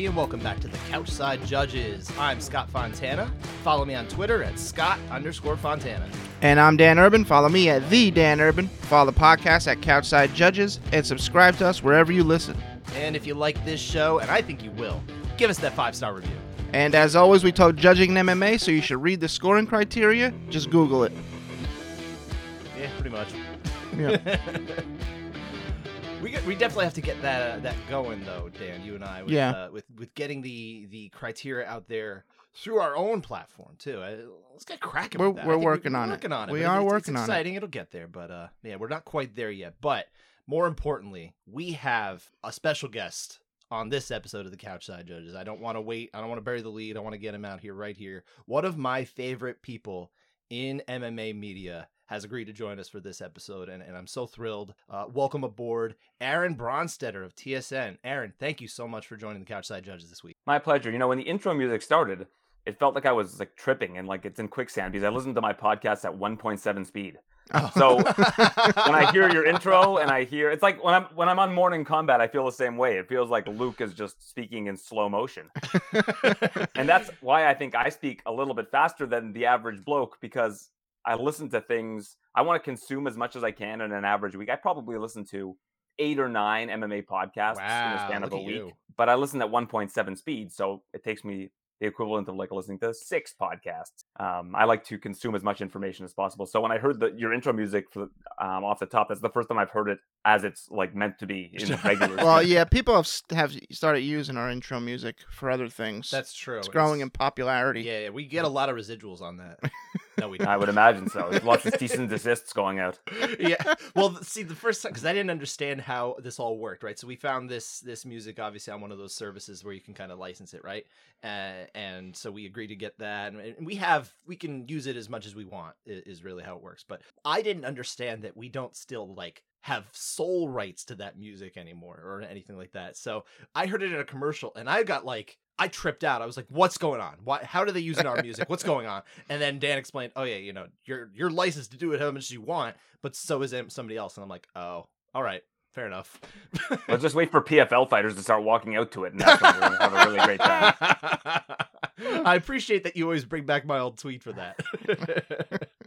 Everybody, and welcome back to the Couchside Judges. I'm Scott Fontana. Follow me on Twitter at Scott underscore Fontana. And I'm Dan Urban. Follow me at the Dan Urban. Follow the podcast at Couchside Judges, and subscribe to us wherever you listen. And if you like this show, and I think you will, give us that five star review. And as always, we talk judging in MMA, so you should read the scoring criteria. Just Google it. Yeah, pretty much. Yeah. we we definitely have to get that uh, that going though, Dan. You and I, with, Yeah. uh, with with getting the the criteria out there through our own platform too. Uh, let's get cracking. We're-. We're working we're on it. on it. We are it's- working it's on it. exciting. It'll get there, but uh, yeah, we're not quite there yet. But more importantly, we have a special guest on this episode of the Couchside Judges. I don't want to wait. I don't want to bury the lead. I want to get him out here right here. One of my favorite people in MMA media has agreed to join us for this episode, and, and I'm so thrilled. Uh, welcome aboard, Aaron Bronsteter of TSN. Aaron, thank you so much for joining the Couchside Judges this week. My pleasure. You know, when the intro music started, it felt like I was like tripping and like it's in quicksand because I listened to my podcast at 1.7 speed. Oh. So when I hear your intro and I hear it's like when I'm when I'm on morning combat, I feel the same way. It feels like Luke is just speaking in slow motion. And that's why I think I speak a little bit faster than the average bloke because I listen to things I want to consume as much as I can in an average week. I probably listen to eight or nine MMA podcasts in the span of a week, you. but I listen at 1.7 speed, so it takes me the equivalent of like listening to six podcasts. Um, I like to consume as much information as possible. So when I heard the, your intro music for, um, off the top, that's the first time I've heard it as it's like meant to be in regular. well, yeah, people have, s- have started using our intro music for other things. That's true. it's growing in popularity. Yeah, yeah, we get a lot of residuals on that. No, we I would imagine so. There's lots of cease and desists going out. yeah. Well, see, the first time because I didn't understand how this all worked, right? So we found this this music obviously on one of those services where you can kind of license it, right? Uh, and so we agreed to get that, and- and we have we can use it as much as we want. i- Is really how it works. But I didn't understand that we don't still like have sole rights to that music anymore or anything like that. So I heard it in a commercial, and I got like. I tripped out. I was like, "What's going on? Why? How do they use it in our music? What's going on?" And then Dan explained, "Oh yeah, you know, you're you're licensed to do it how much you want, but so is somebody else." And I'm like, "Oh, all right, fair enough." Let's just wait for PFL fighters to start walking out to it, and that's when we're gonna have a really great time. I appreciate that you always bring back my old tweet for that.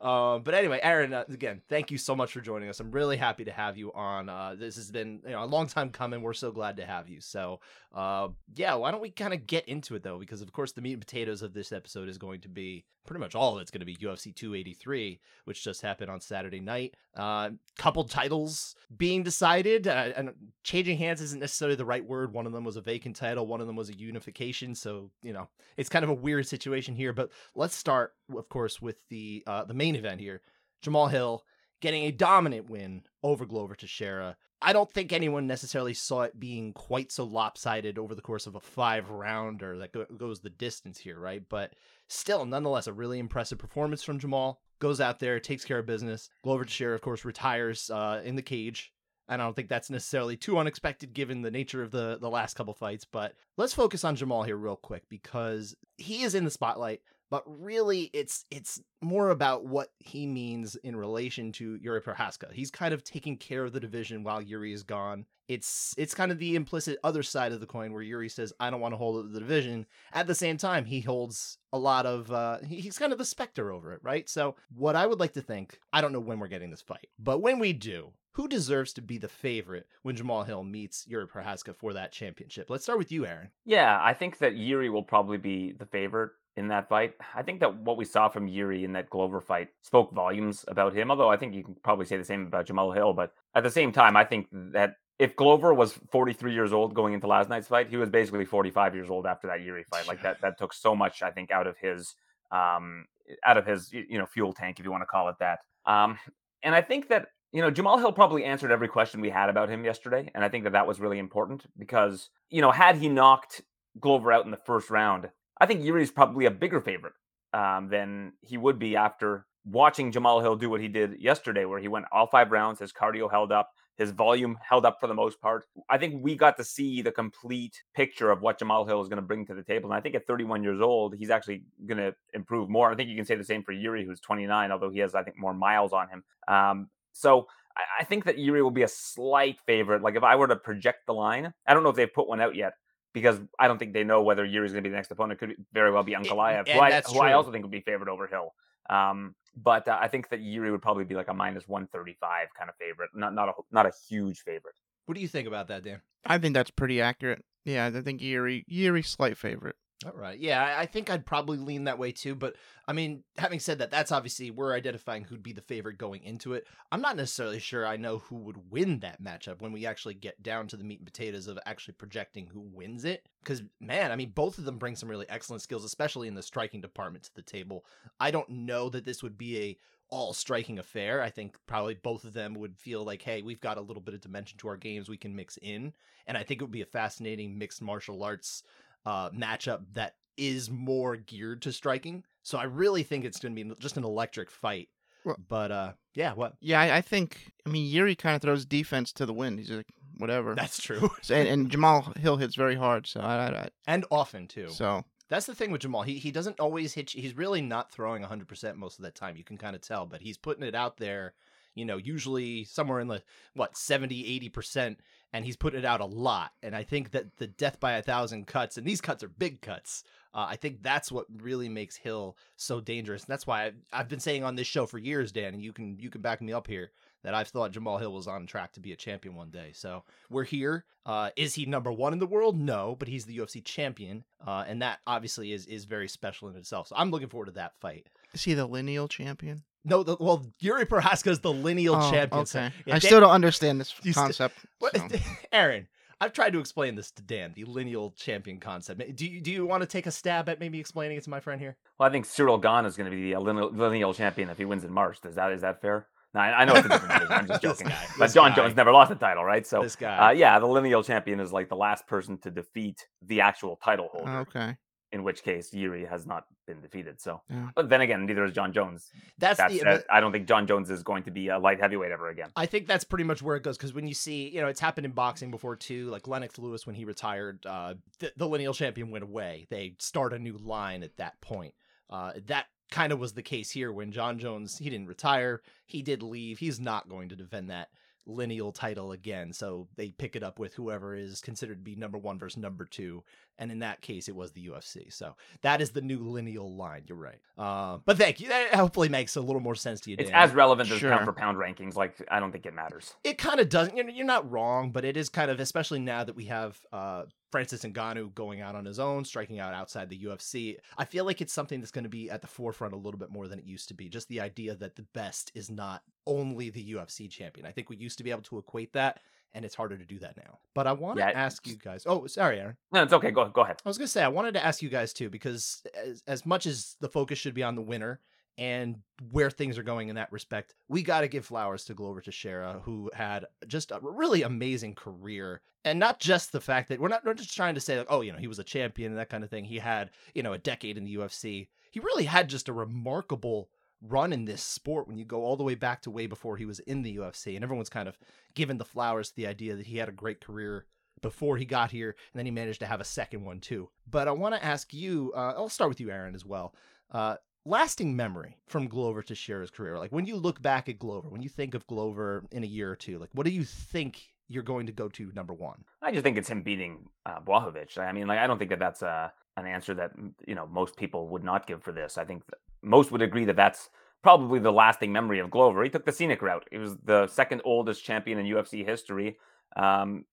um, but anyway, Aaron, uh, again, thank you so much for joining us. I'm really happy to have you on. Uh, this has been you know a long time coming. We're so glad to have you. So, uh, yeah, why don't we kind of get into it though? Because of course, the meat and potatoes of this episode is going to be pretty much all of it's going to be UFC 283, which just happened on Saturday night. Uh, couple titles being decided, uh, and changing hands isn't necessarily the right word. One of them was a vacant title, one of them was a unification. So you know, it's kind of a weird situation here. But let's start, of course, with the uh, the main event here: Jamahal Hill getting a dominant win over Glover Teixeira. I don't think anyone necessarily saw it being quite so lopsided over the course of a five rounder that go- goes the distance here, right? But still, nonetheless, a really impressive performance from Jamahal. Goes out there, takes care of business. Glover Teixeira, of course, retires uh, in the cage. And I don't think that's necessarily too unexpected given the nature of the the last couple fights. But let's focus on Jamahal here real quick because he is in the spotlight. But really, it's it's more about what he means in relation to Yuri Prochazka. He's kind of taking care of the division while Yuri is gone. It's it's kind of the implicit other side of the coin where Yuri says, "I don't want to hold the division." At the same time, he holds a lot of. Uh, he's kind of the specter over it, right? So, what I would like to think, I don't know when we're getting this fight, but when we do, who deserves to be the favorite when Jamahal Hill meets Yuri Prochazka for that championship? Let's start with you, Aaron. Yeah, I think that Yuri will probably be the favorite in that fight. I think that what we saw from Yuri in that Glover fight spoke volumes about him, although I think you can probably say the same about Jamahal Hill. But at the same time, I think that if Glover was 43 years old going into last night's fight, he was basically 45 years old after that Yuri fight. Like that, that took so much, I think, out of his, um, out of his, you know, fuel tank, if you want to call it that. Um, and I think that you know Jamahal Hill probably answered every question we had about him yesterday, and I think that that was really important because you know had he knocked Glover out in the first round, I think Yuri's probably a bigger favorite um, than he would be after watching Jamahal Hill do what he did yesterday, where he went all five rounds, his cardio held up, his volume held up for the most part. I think we got to see the complete picture of what Jamahal Hill is going to bring to the table. And I think at 31 years old, he's actually going to improve more. I think you can say the same for Yuri, who's 29, although he has, I think, more miles on him. Um, so I, I think that Yuri will be a slight favorite. Like if I were to project the line, I don't know if they've put one out yet, because I don't think they know whether Yuri's going to be the next opponent. Could very well be Ankalaev, who, I, who I also think would be favored over Hill. Um, but uh, I think that Yuri would probably be like a minus one thirty five kind of favorite, not not a not a huge favorite. What do you think about that, Dan? I think that's pretty accurate. Yeah, I think Yuri Yuri slight favorite. All right. Yeah, I- think I'd probably lean that way too. But I mean, having said that, that's obviously we're identifying who'd be the favorite going into it. I'm not necessarily sure I know who would win that matchup when we actually get down to the meat and potatoes of actually projecting who wins it. Because, man, I mean, both of them bring some really excellent skills, especially in the striking department to the table. I don't know that this would be a all striking affair. I think probably both of them would feel like, hey, we've got a little bit of dimension to our games we can mix in. And I think it would be a fascinating mixed martial arts uh, matchup that is more geared to striking. So I really think it's going to be just an electric fight. Well- but uh, yeah, what? Yeah, I, I think. I mean, Yuri kind of throws defense to the wind. He's like whatever. That's true, So- and, and Jamahal Hill hits very hard. So I, I, and often too. So That's the thing with Jamahal. He he doesn't always hit. You. He's really not throwing 100% most of that time. You can kind of tell, but he's putting it out there, you know, usually somewhere in the what 70, 80%, and he's put it out a lot. And I think that the death by a thousand cuts, and these cuts are big cuts. Uh, I think that's what really makes Hill so dangerous. And that's why I've, I've been saying on this show for years, Dan, and you can you can back me up here that I've thought Jamahal Hill was on track to be a champion one day. So we're here. Uh, is he number one in the world? No, but he's the UFC champion, uh, and that obviously is is very special in itself. So I'm looking forward to that fight. is he the lineal champion? No, the, well, Yuri Prochazka is the lineal Oh, champion. so- Okay. yeah, I Dan- still don't understand this You st- concept. So. Aaron, I've tried to explain this to Dan, the lineal champion concept. Do you do you want to take a stab at maybe explaining it to my friend here? Well, I think Ciryl Gane is going to be the uh, lineal, lineal champion if he wins in March. Is that is that fair? No, I, I know it's a different division. I'm just This joking. guy, but John guy. Jones never lost a title, right? So this guy. Uh, yeah, the lineal champion is like the last person to defeat the actual title holder. okay. In which case, Yuri has not been defeated. So, Yeah. but then again, neither is Jon Jones. that's That's the. I don't think Jon Jones is going to be a light heavyweight ever again. I think that's pretty much where it goes because when you see, you know, it's happened in boxing before too. Like Lennox Lewis, when he retired, uh, the, the lineal champion went away. They start a new line at that point. Uh, that kind of was the case here when Jon Jones he didn't retire. He did leave. He's not going to defend that lineal title again. So they pick it up with whoever is considered to be number one versus number two. And in that case, it was the UFC. So that is the new lineal line. You're right. Uh, but thank you. That hopefully makes a little more sense to you. It's Dan. as relevant as pound for pound rankings. Like, I don't think it matters. it kind of doesn't. You're, you're not wrong, but it is kind of, especially now that we have uh, Francis Ngannou going out on his own, striking out outside the UFC. I feel like it's something that's going to be at the forefront a little bit more than it used to be. Just the idea that the best is not only the UFC champion. I think we used to be able to equate that, and it's harder to do that now. But I want to Yeah, ask you guys. Oh, sorry, Aaron. No, it's okay. Go go ahead. I was gonna say I wanted to ask you guys too because as, as much as the focus should be on the winner and where things are going in that respect, we got to give flowers to Glover Teixeira, who had just a really amazing career, and not just the fact that we're not, we're just trying to say like, oh, you know, he was a champion and that kind of thing. He had you know a decade in the UFC. He really had just a remarkable run in this sport when you go all the way back to way before he was in the UFC, and everyone's kind of given the flowers to the idea that he had a great career before he got here, and then he managed to have a second one too. But I want to ask you, uh, I'll start with you, Aaron, as well. Uh, lasting memory from Glover Teixeira's career. Like when you look back at Glover, when you think of Glover in a year or two, like what do you think you're going to go to number one? I just think it's him beating uh, Błachowicz. I mean, like, I don't think that that's uh, an answer that you know most people would not give for this. I think most would agree that that's probably the lasting memory of Glover. He took the scenic route. He was the second oldest champion in UFC history, um,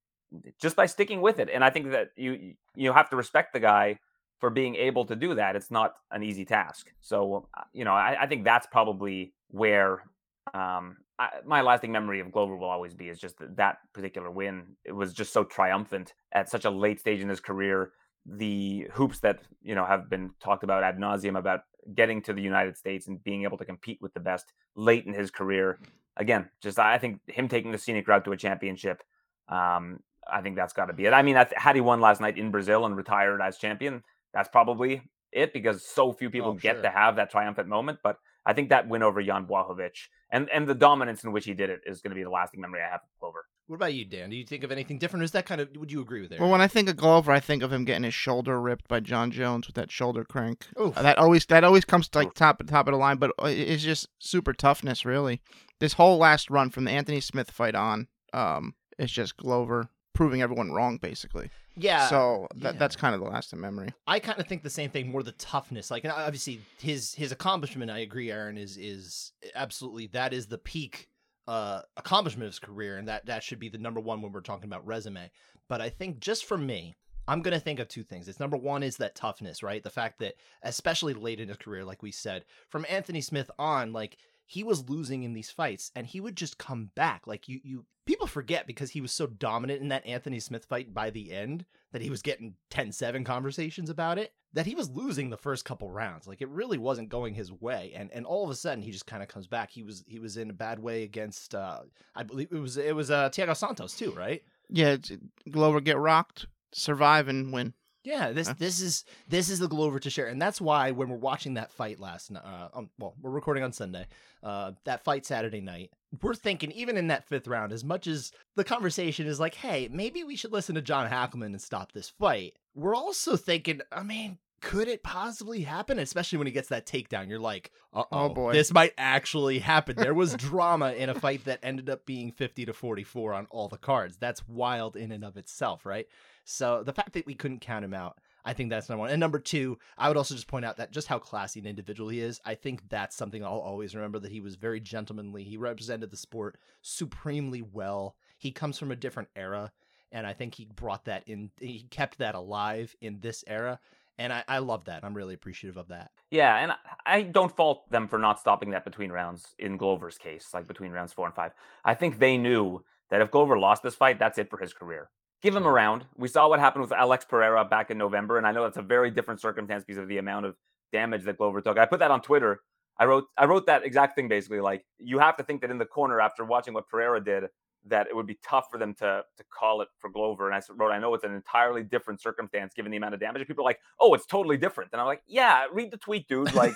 just by sticking with it. And I think that you you have to respect the guy for being able to do that. It's not an easy task. So uh, you know, I, I think that's probably where um, I, my lasting memory of Glover will always be is just that, that particular win. It was just so triumphant at such a late stage in his career. The hoops that you know have been talked about ad nauseum about getting to the United States and being able to compete with the best late in his career. Again, just I think him taking the scenic route to a championship. Um, I think that's got to be it. I mean, I th- had he won last night in Brazil and retired as champion, that's probably it because so few people Oh, get sure. to have that triumphant moment. But I think that win over Jan Błachowicz and and the dominance in which he did it is going to be the lasting memory I have of Glover. What about you, Dan? Do you think of anything different? Is that kind of would you agree with Aaron? Well, when I think of Glover, I think of him getting his shoulder ripped by Jon Jones with that shoulder crank. Uh, That always that always comes to like top top of the line, but uh, it's just super toughness, really. This whole last run from the Anthony Smith fight on, um, it's just Glover proving everyone wrong, basically. Yeah. so that, yeah. that's kind of the last in memory. I kind of think the same thing, more the toughness. Like, obviously, his his accomplishment, I agree, Aaron, is is absolutely that is the peak uh accomplishment of his career, and that that should be the number one when we're talking about resume. But I think just for me, I'm gonna think of two things. It's number one is that toughness, right? The fact that, especially late in his career, like we said, from Anthony Smith on, like he was losing in these fights and he would just come back like you you people forget because he was so dominant in that Anthony Smith fight by the end that he was getting 10-7 conversations about it that he was losing the first couple rounds like it really wasn't going his way and and all of a sudden he just kind of comes back he was he was in a bad way against uh I believe it was it was uh Thiago Santos too right Yeah, Glover get rocked, survive, and win. Yeah, this Huh? this is this is the Glover Teixeira, and that's why when we're watching that fight last night, uh, um, well, we're recording on Sunday, uh, that fight Saturday night, we're thinking even in that fifth round, as much as the conversation is like, hey, maybe we should listen to John Hackleman and stop this fight. We're also thinking, I mean. Could it possibly happen? Especially when he gets that takedown, you're like, "Uh oh, boy. this might actually happen." There was drama in a fight that ended up being fifty to forty-four on all the cards. That's wild in and of itself, right? So the fact that we couldn't count him out, I think that's number one. And number two, I would also just point out that just how classy an individual he is. I think that's something I'll always remember that he was very gentlemanly. He represented the sport supremely well. He comes from a different era, and I think he brought that in. He kept that alive in this era, and I, I love that. I'm really appreciative of that. Yeah, and I- I don't fault them for not stopping that between rounds in Glover's case, like between rounds four and five. I think they knew that if Glover lost this fight, that's it for his career. Give him a round. We saw what happened with Alex Pereira back in November, and I know that's a very different circumstance because of the amount of damage that Glover took. I put that on Twitter. I wrote I wrote that exact thing basically. Like you have to think that in the corner after watching what Pereira did, that it would be tough for them to to call it for Glover. And I wrote, I know it's an entirely different circumstance given the amount of damage. And people are like, oh, it's totally different. And I'm like, yeah, read the tweet, dude. Like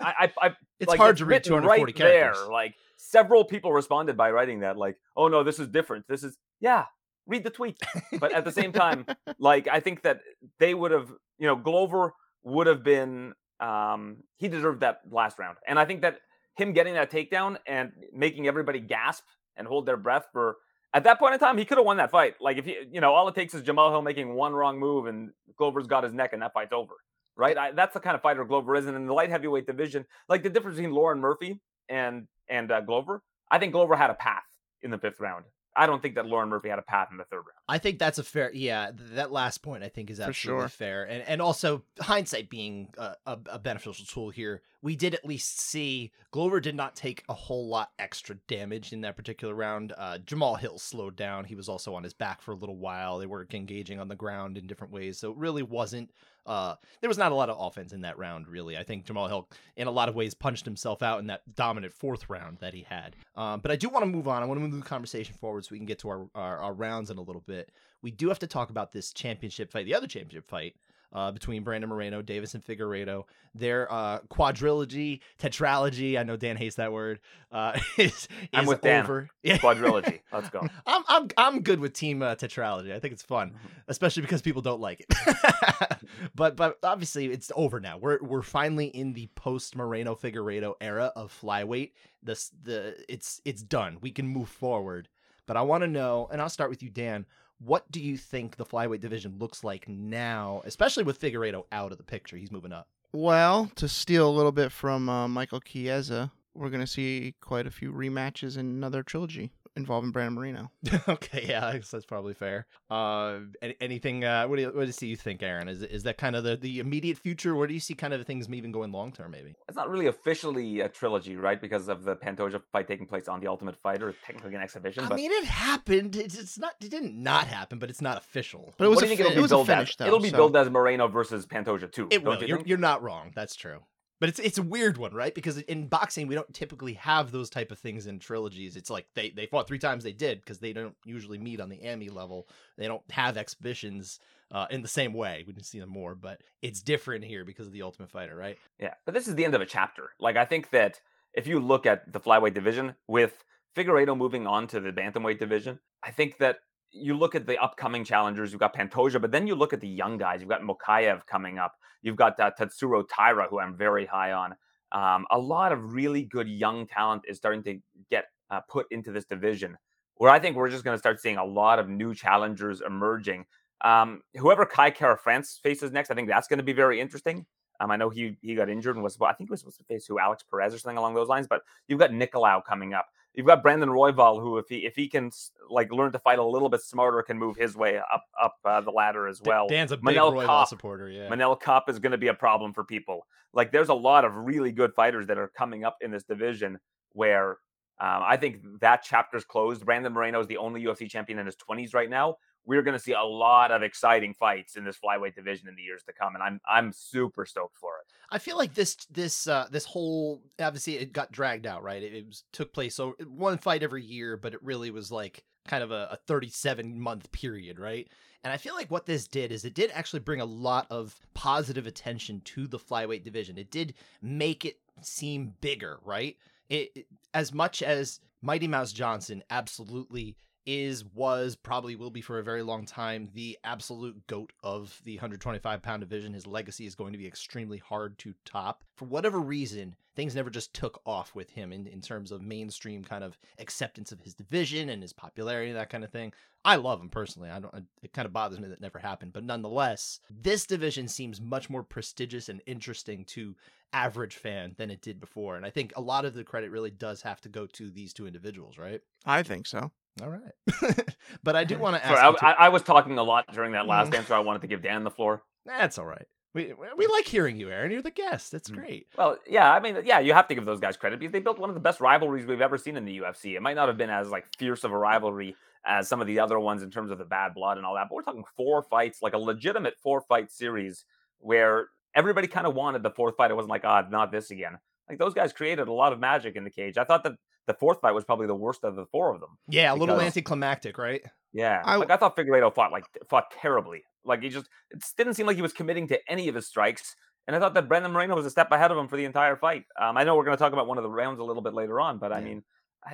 I, I, I it's like, hard to read written 240 right characters. There. Like several people responded by writing that, like, "Oh no, this is different. This is yeah." Read the tweet, but at the same time, like I think that they would have, you know, Glover would have been, um, he deserved that last round, and I think that him getting that takedown and making everybody gasp and hold their breath for. At that point in time, he could have won that fight. Like if he, you know, all it takes is Jamahal Hill making one wrong move and Glover's got his neck and that fight's over right? I, that's the kind of fighter Glover is. And in the light heavyweight division, like the difference between Lauren Murphy and and uh, Glover, I think Glover had a path in the fifth round. I don't think that Lauren Murphy had a path in the third round. I think that's a fair, yeah. th- That last point I think is absolutely sure. fair, and and also hindsight being a, a, a beneficial tool here. We did at least see Glover did not take a whole lot extra damage in that particular round. Uh, Jamahal Hill slowed down. He was also on his back for a little while. They were engaging on the ground in different ways, so it really wasn't. Uh, there was not a lot of offense in that round, really. I think Jamahal Hill, in a lot of ways, punched himself out in that dominant fourth round that he had. Um, but I do want to move on. I want to move the conversation forward so we can get to our, our, our rounds in a little bit. We do have to talk about this championship fight, the other championship fight uh, between Brandon Moreno, Davis, and Figueiredo. Their uh, quadrilogy, tetralogy. I know Dan hates that word. Uh, is, I'm is with over. Yeah. Quadrilogy. Let's go. I'm I'm I'm good with team uh, tetralogy. I think it's fun, especially because people don't like it. but but obviously it's over now. We're we're finally in the post Moreno Figueiredo era of flyweight. This the it's it's done. We can move forward. But I want to know, and I'll start with you, Dan. What do you think the flyweight division looks like now, especially with Figueiredo out of the picture? He's moving up. Well, to steal a little bit from uh, Michael Chiesa, we're going to see quite a few rematches in another trilogy involving Brandon Moreno. okay, yeah, I guess that's probably fair. Uh, any, anything? Uh, what do you, what do you think, Aaron? Is is that kind of the, the immediate future? Where do you see kind of things even going long term? Maybe. It's not really officially a trilogy, right? Because of the Pantoja fight taking place on the Ultimate Fighter, it's technically an exhibition. I but mean, it happened. It's, it's not. It didn't not happen, but it's not official. But it was what a do you think it it'll be was a billed finish, as? though, It'll be so- billed as Moreno versus Pantoja too. It don't will. you You're, you're not wrong. That's true. But it's it's a weird one, right? Because in boxing, we don't typically have those type of things in trilogies. It's like they they fought three times. They did because they don't usually meet on the AMI level. They don't have exhibitions uh, in the same way. We can see them more, but it's different here because of the Ultimate Fighter, right? Yeah, but this is the end of a chapter. Like I think that if you look at the flyweight division with Figueiredo moving on to the bantamweight division, I think that you look at the upcoming challengers. You've got Pantoja, but then you look at the young guys. You've got Mokayev coming up. You've got uh, Tatsuro Taira, who I'm very high on. Um, a lot of really good young talent is starting to get uh, put into this division. where I think we're just going to start seeing a lot of new challengers emerging. Um, whoever Kai Kara France faces next, I think that's going to be very interesting. Um, I know he he got injured and was I think he was supposed to face who Alex Perez or something along those lines. But you've got Nicolau coming up. You've got Brandon Royval, who if he if he can like learn to fight a little bit smarter, can move his way up up uh, the ladder as well. Dan's a big Manel Royval Kopp, supporter. Yeah, Manel Kape is going to be a problem for people. Like there's a lot of really good fighters that are coming up in this division where um, I think that chapter's closed. Brandon Moreno is the only UFC champion in his 20s right now. We're going to see a lot of exciting fights in this flyweight division in the years to come, and I'm I'm super stoked for it. I feel like this this uh, this whole obviously it got dragged out, right? It, it was, took place so one fight every year, but it really was like kind of a, a 37 month period, right? And I feel like what this did is it did actually bring a lot of positive attention to the flyweight division. It did make it seem bigger, right? it, it as much as Mighty Mouse Johnson absolutely is was probably will be for a very long time the absolute goat of the 125 pound division. His legacy is going to be extremely hard to top. For whatever reason things never just took off with him in, in terms of mainstream kind of acceptance of his division and his popularity that kind of thing. I love him personally. I don't it kind of bothers me that never happened but nonetheless this division seems much more prestigious and interesting to average fan than it did before and i think a lot of the credit really does have to go to these two individuals right? I think so all right. but I do want to ask. Sorry, I, I, was talking a lot during that last mm. answer. I wanted to give Dan the floor. That's all right. We, we like hearing you, Aaron. You're the guest. That's mm. great. Well, yeah, I mean, yeah, you have to give those guys credit because they built one of the best rivalries we've ever seen in the UFC. It might not have been as like fierce of a rivalry as some of the other ones in terms of the bad blood and all that, but we're talking four fights, like a legitimate four fight series where everybody kind of wanted the fourth fight. It wasn't like, ah, oh, not this again. Like those guys created a lot of magic in the cage. I thought that the fourth fight was probably the worst of the four of them. Yeah, a little anticlimactic, right? Yeah, I, like I thought Figueiredo fought like fought terribly. Like he just it didn't seem like he was committing to any of his strikes. And I thought that Brandon Moreno was a step ahead of him for the entire fight. Um, I know we're going to talk about one of the rounds a little bit later on, but yeah. I mean,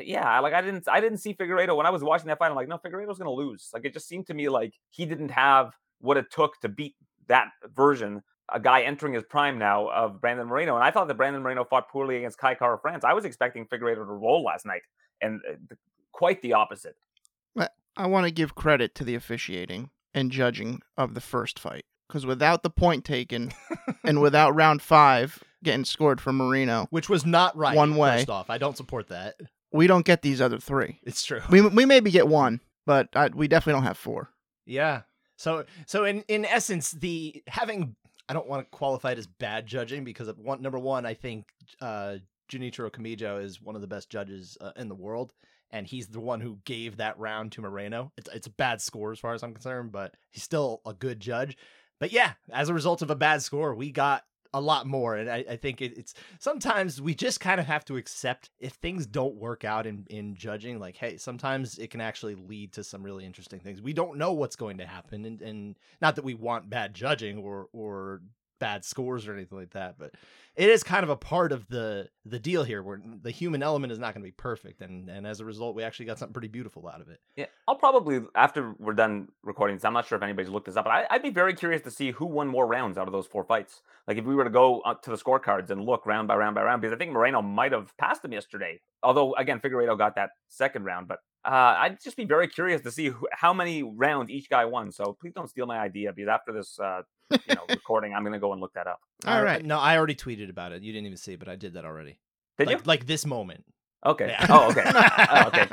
yeah, like I didn't, I didn't see Figueiredo when I was watching that fight. I'm like, no, Figueiredo's going to lose. Like it just seemed to me like he didn't have what it took to beat that version a guy entering his prime now of Brandon Moreno. And I thought that Brandon Moreno fought poorly against Kai Kara France. I was expecting Figueiredo to roll last night, and uh, quite the opposite. I want to give credit to the officiating and judging of the first fight because without the point taken and without round five getting scored for Moreno, which was not right. One way. First off, I don't support that. We don't get these other three. It's true. We we maybe get one, but I, we definitely don't have four. Yeah. So so in in essence, the having I don't want to qualify it as bad judging because one number one, I think uh, Junichiro Kamijo is one of the best judges uh, in the world, and he's the one who gave that round to Moreno. It's it's a bad score as far as I'm concerned, but he's still a good judge. But yeah, as a result of a bad score, we got a lot more. And I, I think it, it's sometimes we just kind of have to accept if things don't work out in, in judging, like, hey, sometimes it can actually lead to some really interesting things. We don't know what's going to happen. And, and not that we want bad judging or, or bad scores or anything like that, but it is kind of a part of the the deal here where the human element is not going to be perfect and and as a result we actually got something pretty beautiful out of it. Yeah i'll probably after we're done recording this i'm not sure if anybody's looked this up but I, would be very curious to see who won more rounds out of those four fights. Like if we were to go to the scorecards and look round by round by round because i think moreno might have passed him yesterday although again Figueiredo got that second round but uh, I'd just be very curious to see who, how many rounds each guy won. So please don't steal my idea because after this uh, you know, recording. I'm gonna go and look that up. All right. No, I already tweeted about it. You didn't even see it, but I did that already. Did like, you? Like this moment. Okay. Yeah. Oh, okay. oh, okay.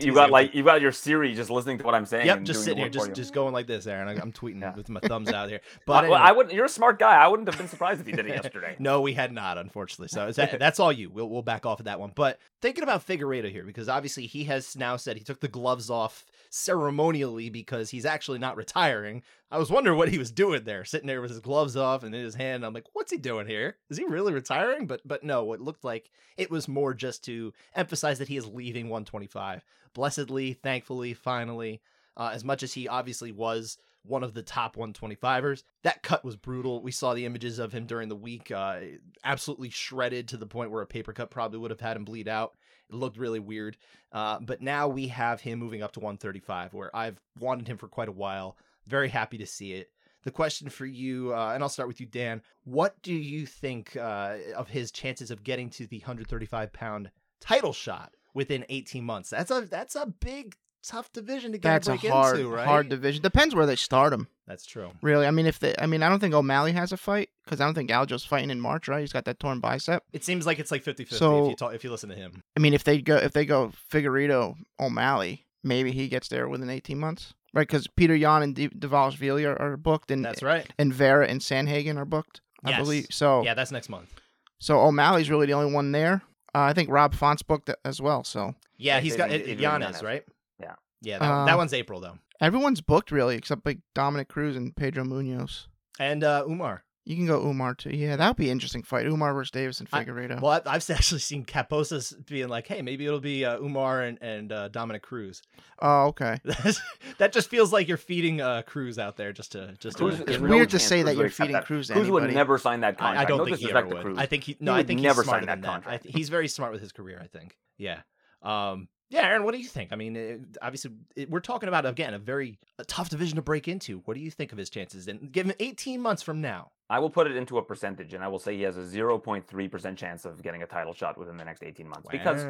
you, you got like you got your Siri just listening to what I'm saying. Yep, just sitting here, just just going like this, Aaron. I, am tweeting yeah. with my thumbs out here. But well, anyway. I wouldn't. You're a smart guy. I wouldn't have been surprised if you did it yesterday. no, we had not, unfortunately. So that, that's all you. We'll we'll back off of that one. But thinking about Figueiredo here, because obviously he has now said he took the gloves off ceremonially because he's actually not retiring. I was wondering what he was doing there, sitting there with his gloves off and in his hand. I'm like, what's he doing here? Is he really retiring? But but no, it looked like it was more just to emphasize that he is leaving 125. Blessedly, thankfully, finally, uh, as much as he obviously was one of the top 125ers. That cut was brutal. We saw the images of him during the week, uh, absolutely shredded to the point where a paper cut probably would have had him bleed out. It looked really weird. Uh, but now we have him moving up to 135, where I've wanted him for quite a while. Very happy to see it. The question for you, uh, and I'll start with you, Dan. What do you think uh, of his chances of getting to the 135 pound title shot within 18 months? That's a that's a big tough division to get That's a break hard, into, right? hard division. Depends where they start him. That's true. Really, I mean, if they, I mean, I don't think O'Malley has a fight because I don't think Aljo's fighting in March, right? He's got that torn bicep. It seems like it's like 50-50 if So- you talk, if you listen to him. I mean, if they go, if they go Figueiredo O'Malley, maybe he gets there within 18 months, right? Because Petr Yan and De- Dvalishvili are, are booked, and That's right. and Vera and Sandhagen are booked, I Yes. believe. So, Yeah, that's next month. so O'Malley's really the only one there. Uh, I think Rob Font's booked as well. So Yeah, Yeah, he's got Adrian- it, Giannis, Giannis. right? Yeah. Yeah, that, Uh, that one's April though. everyone's booked really, except like Dominic Cruz and Pedro Munoz. And uh, Umar. You can go Umar too. Yeah, that would be an interesting fight. Umar versus Davis and I- Figueiredo. Well, I- I've actually seen Caposas being like, "Hey, maybe it'll be uh, Umar and and uh, Dominic Cruz." oh, okay. that just feels like you're feeding uh, Cruz out there just to just Cruz- to. there's It's no weird to say Cruz that you're feeding that. Cruz to Cruz would never sign that contract. I, I don't no think he ever would. Cruz. I think he no. I would think never he's sign smarter that than that. I contract. th- he's very smart with his career. I think. Yeah. Um. Yeah, Aaron. What do you think? I mean, it, obviously, it, we're talking about again a very a tough division to break into. What do you think of his chances? And give him 18 months from now. I will put it into a percentage, and I will say he has a 0.3% chance of getting a title shot within the next 18 months. Because,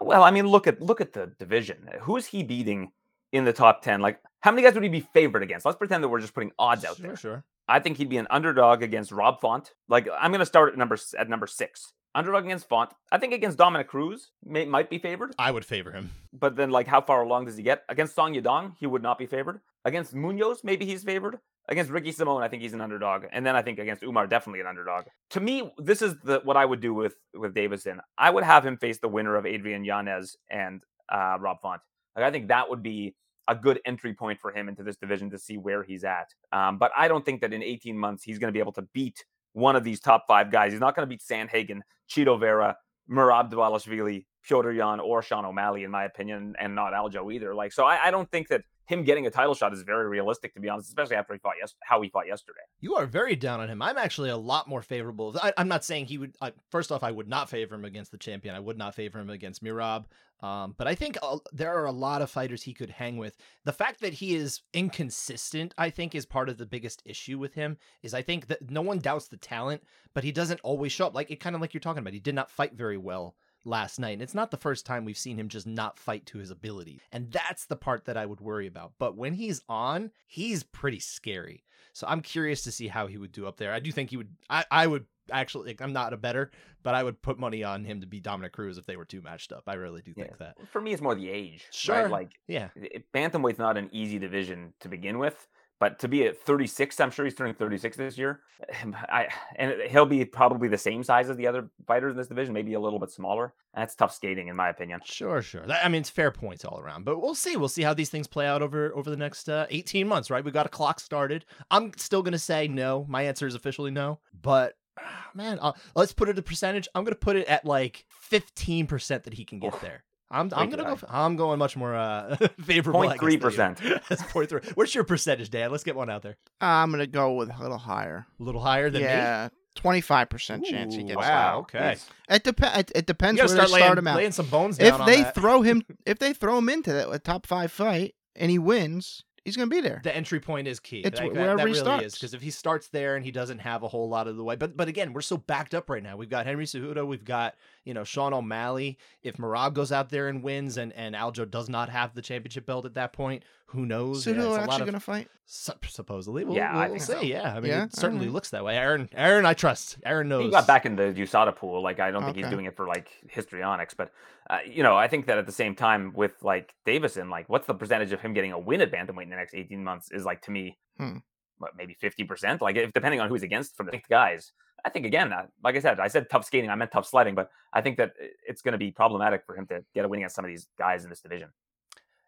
well, I mean, look at look at the division. Who is he beating in the top 10? Like, how many guys would he be favored against? Let's pretend that we're just putting odds out there. sure. I think he'd be an underdog against Rob Font. Like, I'm going to start at number at number six. Underdog against Font. I think against Dominic Cruz may, might be favored. I would favor him. But then, like, how far along does he get? Against Song Yadong, he would not be favored. Against Munoz, maybe he's favored. Against Ricky Simone, I think he's an underdog. And then I think against Umar, definitely an underdog. To me, this is the what I would do with with Deiveson. I would have him face the winner of Adrian Yanez and uh, Rob Font. Like, I think that would be a good entry point for him into this division to see where he's at. Um, but I don't think that in 18 months he's going to be able to beat one of these top five guys. He's not going to beat Sandhagen, Chito Vera, Merab Dvalishvili, Petr Yan, or Sean O'Malley, in my opinion, and not Aljo either. Like, so I, I don't think that him getting a title shot is very realistic, to be honest, especially after he fought yes, how he fought yesterday. You are very down on him. I'm actually a lot more favorable. I, I'm not saying he would. I, first off, I would not favor him against the champion. I would not favor him against Merab. Um, but I think uh, there are a lot of fighters he could hang with. The fact that he is inconsistent, I think, is part of the biggest issue with him. Is I think that no one doubts the talent, but he doesn't always show up. Like it kind of like you're talking about. He did not fight very well last night. And it's not the first time we've seen him just not fight to his ability. And that's the part that I would worry about. But when he's on, he's pretty scary. So I'm curious to see how he would do up there. I do think he would I, I would actually like, I'm not a better, but I would put money on him to be Dominic Cruz if they were two matched up. I really do think that. For me, it's more the age. Sure. Right? Like, Yeah. bantamweight's not an easy division to begin with. But to be at 36, I'm sure he's turning 36 this year. I and he'll be probably the same size as the other fighters in this division, maybe a little bit smaller. That's tough skating, in my opinion. Sure, sure. I mean, it's fair points all around, but we'll see. We'll see how these things play out over over the next uh, 18 months, right? We got a clock started. I'm still gonna say no. My answer is officially no, but ah, man, uh, let's put it a percentage. I'm gonna put it at like 15 percent that he can get Oof. there. I'm, Way I'm gonna go. high. f- I'm going much more uh, favorable. I guess, than you. 0.3%. That's 0.3. What's your percentage, Dan? Let's get one out there. I'm gonna go with a little higher. A little higher than me. yeah, twenty five percent chance he gets. wow. there. okay. He's- It depends. It, it depends You where gotta they start start laying, him out. laying some bones down If on they that. throw him, if they throw him into that top five fight and he wins, he's gonna be there. the entry point is key. It's That- wh- that- wherever that he really starts. is because if he starts there and he doesn't have a whole lot of the way, but but again, we're so backed up right now. We've got Henry Cejudo, we've got you know Sean O'Malley. If Merab goes out there and wins, and and Aljo does not have the championship belt at that point, who knows? So Yeah, who it's a actually gonna fight? sup- supposedly, we'll, Yeah, we'll, I we'll think see. so. Yeah, I mean, Yeah? it certainly looks that way. Aaron, Aaron, I trust. Aaron knows. He got back in the USADA pool. Like I don't think he's doing it for like histrionics, but uh, you know, I think that at the same time with like Deiveson, like what's the percentage of him getting a win at bantamweight in the next 18 months is like to me, Hmm. what maybe 50 percent. Like if depending on who he's against from the guys. I think again, like I said, I said tough skating, I meant tough sledding, but I think that it's going to be problematic for him to get a win against some of these guys in this division.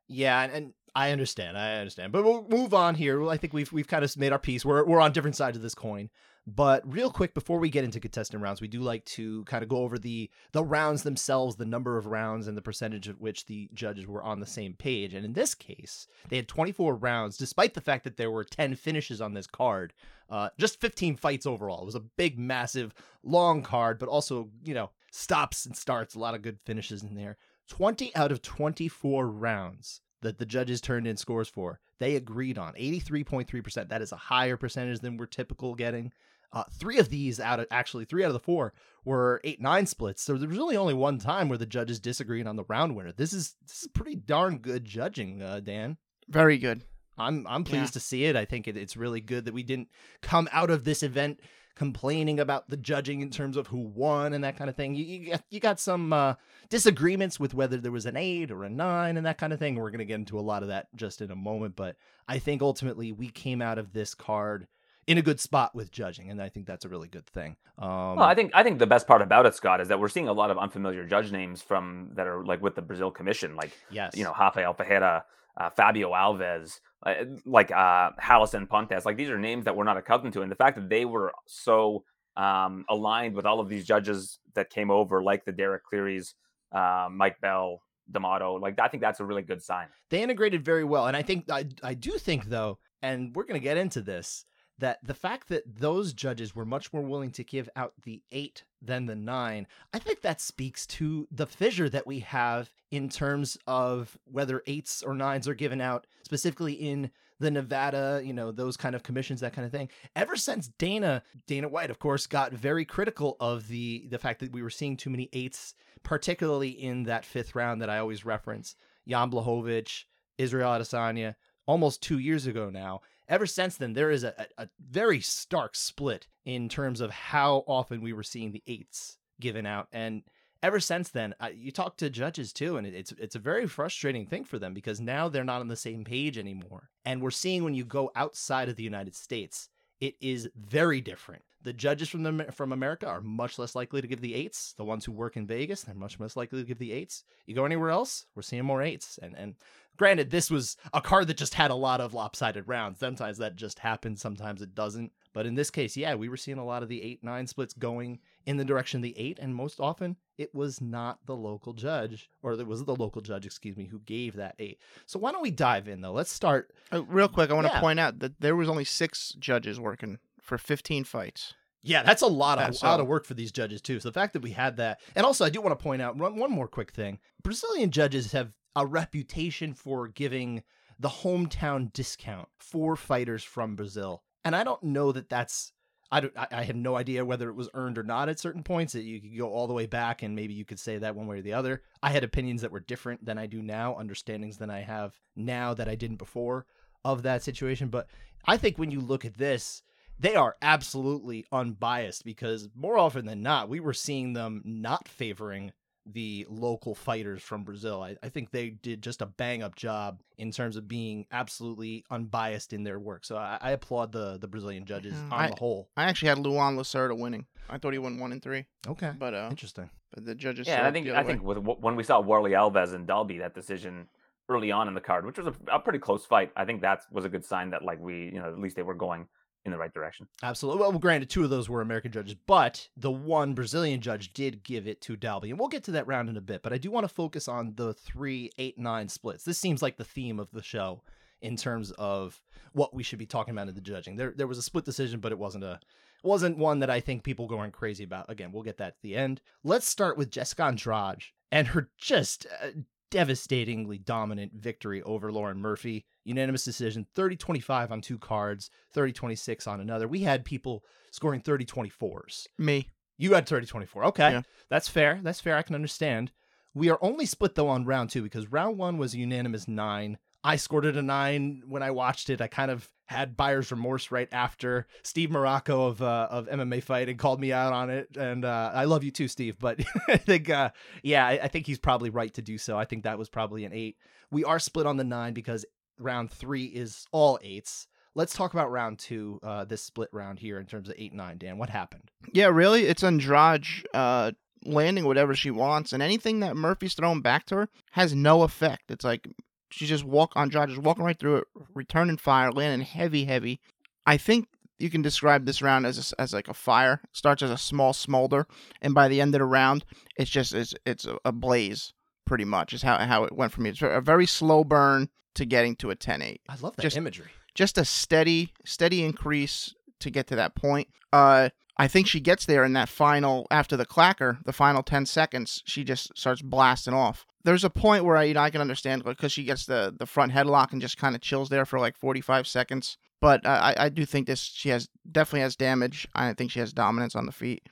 Yeah, and, and I understand. I understand. But we'll move on here. I think we've we've kind of made our piece. We're we're on different sides of this coin. But real quick before we get into Contested Rounds, we do like to kind of go over the the rounds themselves, the number of rounds and the percentage at which the judges were on the same page. And in this case, they had 24 rounds despite the fact that there were 10 finishes on this card. Uh, just 15 fights overall. It was a big massive long card, but also, you know, stops and starts, a lot of good finishes in there. 20 out of 24 rounds that the judges turned in scores for, they agreed on 83.3%. That is a higher percentage than we're typical getting. Uh, three of these out of actually three out of the four were eight nine splits. So there was really only one time where the judges disagreed on the round winner. This is this is pretty darn good judging, uh, Dan. Very good. I'm I'm pleased Yeah. to see it. I think it, it's really good that we didn't come out of this event complaining about the judging in terms of who won and that kind of thing. You you got, you got some uh, disagreements with whether there was an eight or a nine and that kind of thing. We're gonna get into a lot of that just in a moment, but I think ultimately we came out of this card in a good spot with judging, and I think that's a really good thing. Um, Well, I think I think the best part about it, Scott, is that we're seeing a lot of unfamiliar judge names from that are like with the Brazil Commission, like yes, you know Rafael Ferreira, uh, Fabio Alves, uh, like uh, Halison Pontes. Like these are names that we're not accustomed to, and the fact that they were so um, aligned with all of these judges that came over, like the Derek Clearys, uh, Mike Bell, D'Amato, like I think that's a really good sign. they integrated very well and i think i, I do think though and we're going to get into this that the fact that those judges were much more willing to give out the eight than the nine i think that speaks to the fissure that we have in terms of whether eights or nines are given out specifically in the nevada you know those kind of commissions that kind of thing ever since dana dana white of course got very critical of the the fact that we were seeing too many eights particularly in that fifth round that i always reference jan Blachowicz, Israel Adesanya almost two years ago now. Ever since then, there is a, a, very stark split in terms of how often we were seeing the eights given out. And ever since then, uh, you talk to judges too, and it- it's it's a very frustrating thing for them because now they're not on the same page anymore. And we're seeing when you go outside of the United States, it is very different. The judges from the from America are much less likely to give the eights. The ones who work in Vegas, they're much less likely to give the eights. You go anywhere else, we're seeing more eights. And and granted, this was a card that just had a lot of lopsided rounds. Sometimes that just happens, sometimes it doesn't. But in this case, yeah, we were seeing a lot of the eight nine splits going in the direction of the eight, and most often it was not the local judge, or it was the local judge, excuse me, who gave that eight. So why don't we dive in though? Let's start. Uh, real quick, I want to Yeah. point out that there was only six judges working for 15 fights. Yeah, that's a lot of That's lot of work for these judges too. So the fact that we had that, and also I do want to point out one, one more quick thing: Brazilian judges have a reputation for giving the hometown discount for fighters from Brazil, and I don't know that that's. I, don't, I have no idea whether it was earned or not at certain points. That you could go all the way back, and maybe you could say that one way or the other. I had opinions that were different than I do now, understandings than I have now that I didn't before of that situation. But I think when you look at this, they are absolutely unbiased because more often than not, we were seeing them not favoring the local fighters from Brazil. I, I think they did just a bang up job in terms of being absolutely unbiased in their work. So I, I applaud the the Brazilian judges Yeah, on I- the whole. I actually had Luan Lacerda winning. I thought he won one and three, Okay, but uh, interesting. but the judges. Yeah, I think I way. think with when we saw Warley Alves and Dalby that decision early on in the card, which was a, a pretty close fight, I think that was a good sign that like we you know at least they were going in the right direction. Absolutely. Well, granted, two of those were American judges, but the one Brazilian judge did give it to Dalby, and we'll get to that round in a bit. But I do want to focus on the three, eight, nine splits. This seems like the theme of the show in terms of what we should be talking about in the judging. There, there was a split decision, but it wasn't a wasn't one that I think people going crazy about. Again, we'll get that at the end. Let's start with Jessica Andrade and her just uh, devastatingly dominant victory over Lauren Murphy. Unanimous decision 30 25 on two cards, 30 26 on another. We had people scoring 30 24s. me. You had 30 24. Okay. Yeah. That's fair. That's fair. I can understand. We are only split though on round two because round one was a unanimous nine. I scored it a nine when I watched it. I kind of had buyer's remorse right after Steve Marrocco of uh, of MMA fighting called me out on it, and uh, I love you too, Steve. But I think, uh, yeah, I, I think he's probably right to do so. I think that was probably an eight. We are split on the nine because round three is all eights. Let's talk about round two, uh, this split round here in terms of eight nine. Dan, what happened? Yeah, really, it's Andrade uh, landing whatever she wants, and anything that Murphy's throwing back to her has no effect. It's like she's just walk Andrade just walking right through it, returning fire, landing heavy, heavy. I think you can describe this round as a as like a fire. It starts as a small smolder, and by the end of the round, it's just it's it's a, a blaze. Pretty much is how how it went for me. It's a very slow burn to getting to a 10-8 I love that Just- imagery. just a steady steady increase to get to that point uh i think she gets there in that final after the clacker the final 10 seconds she just starts blasting off there's a point where i you know i can understand because she gets the the front headlock and just kind of chills there for like 45 seconds but I, I do think this she has definitely has damage. I think she has dominance on the feet.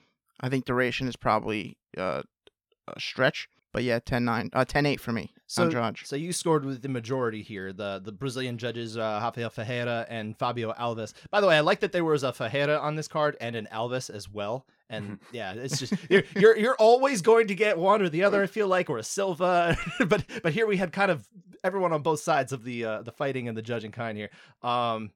I think duration is probably uh, a stretch, but yeah, 10-9, uh, 10-8 for me. So, Andrade. so you scored with the majority here. The the Brazilian judges, uh, Rafael Ferreira and Fabio Alves. By the way, I like that there was a Ferreira on this card and an Alves as well. And yeah, it's just you're, you're you're always going to get one or the other. I feel like, or a Silva. but but here we had kind of everyone on both sides of the uh, the fighting and the judging kind here. Um,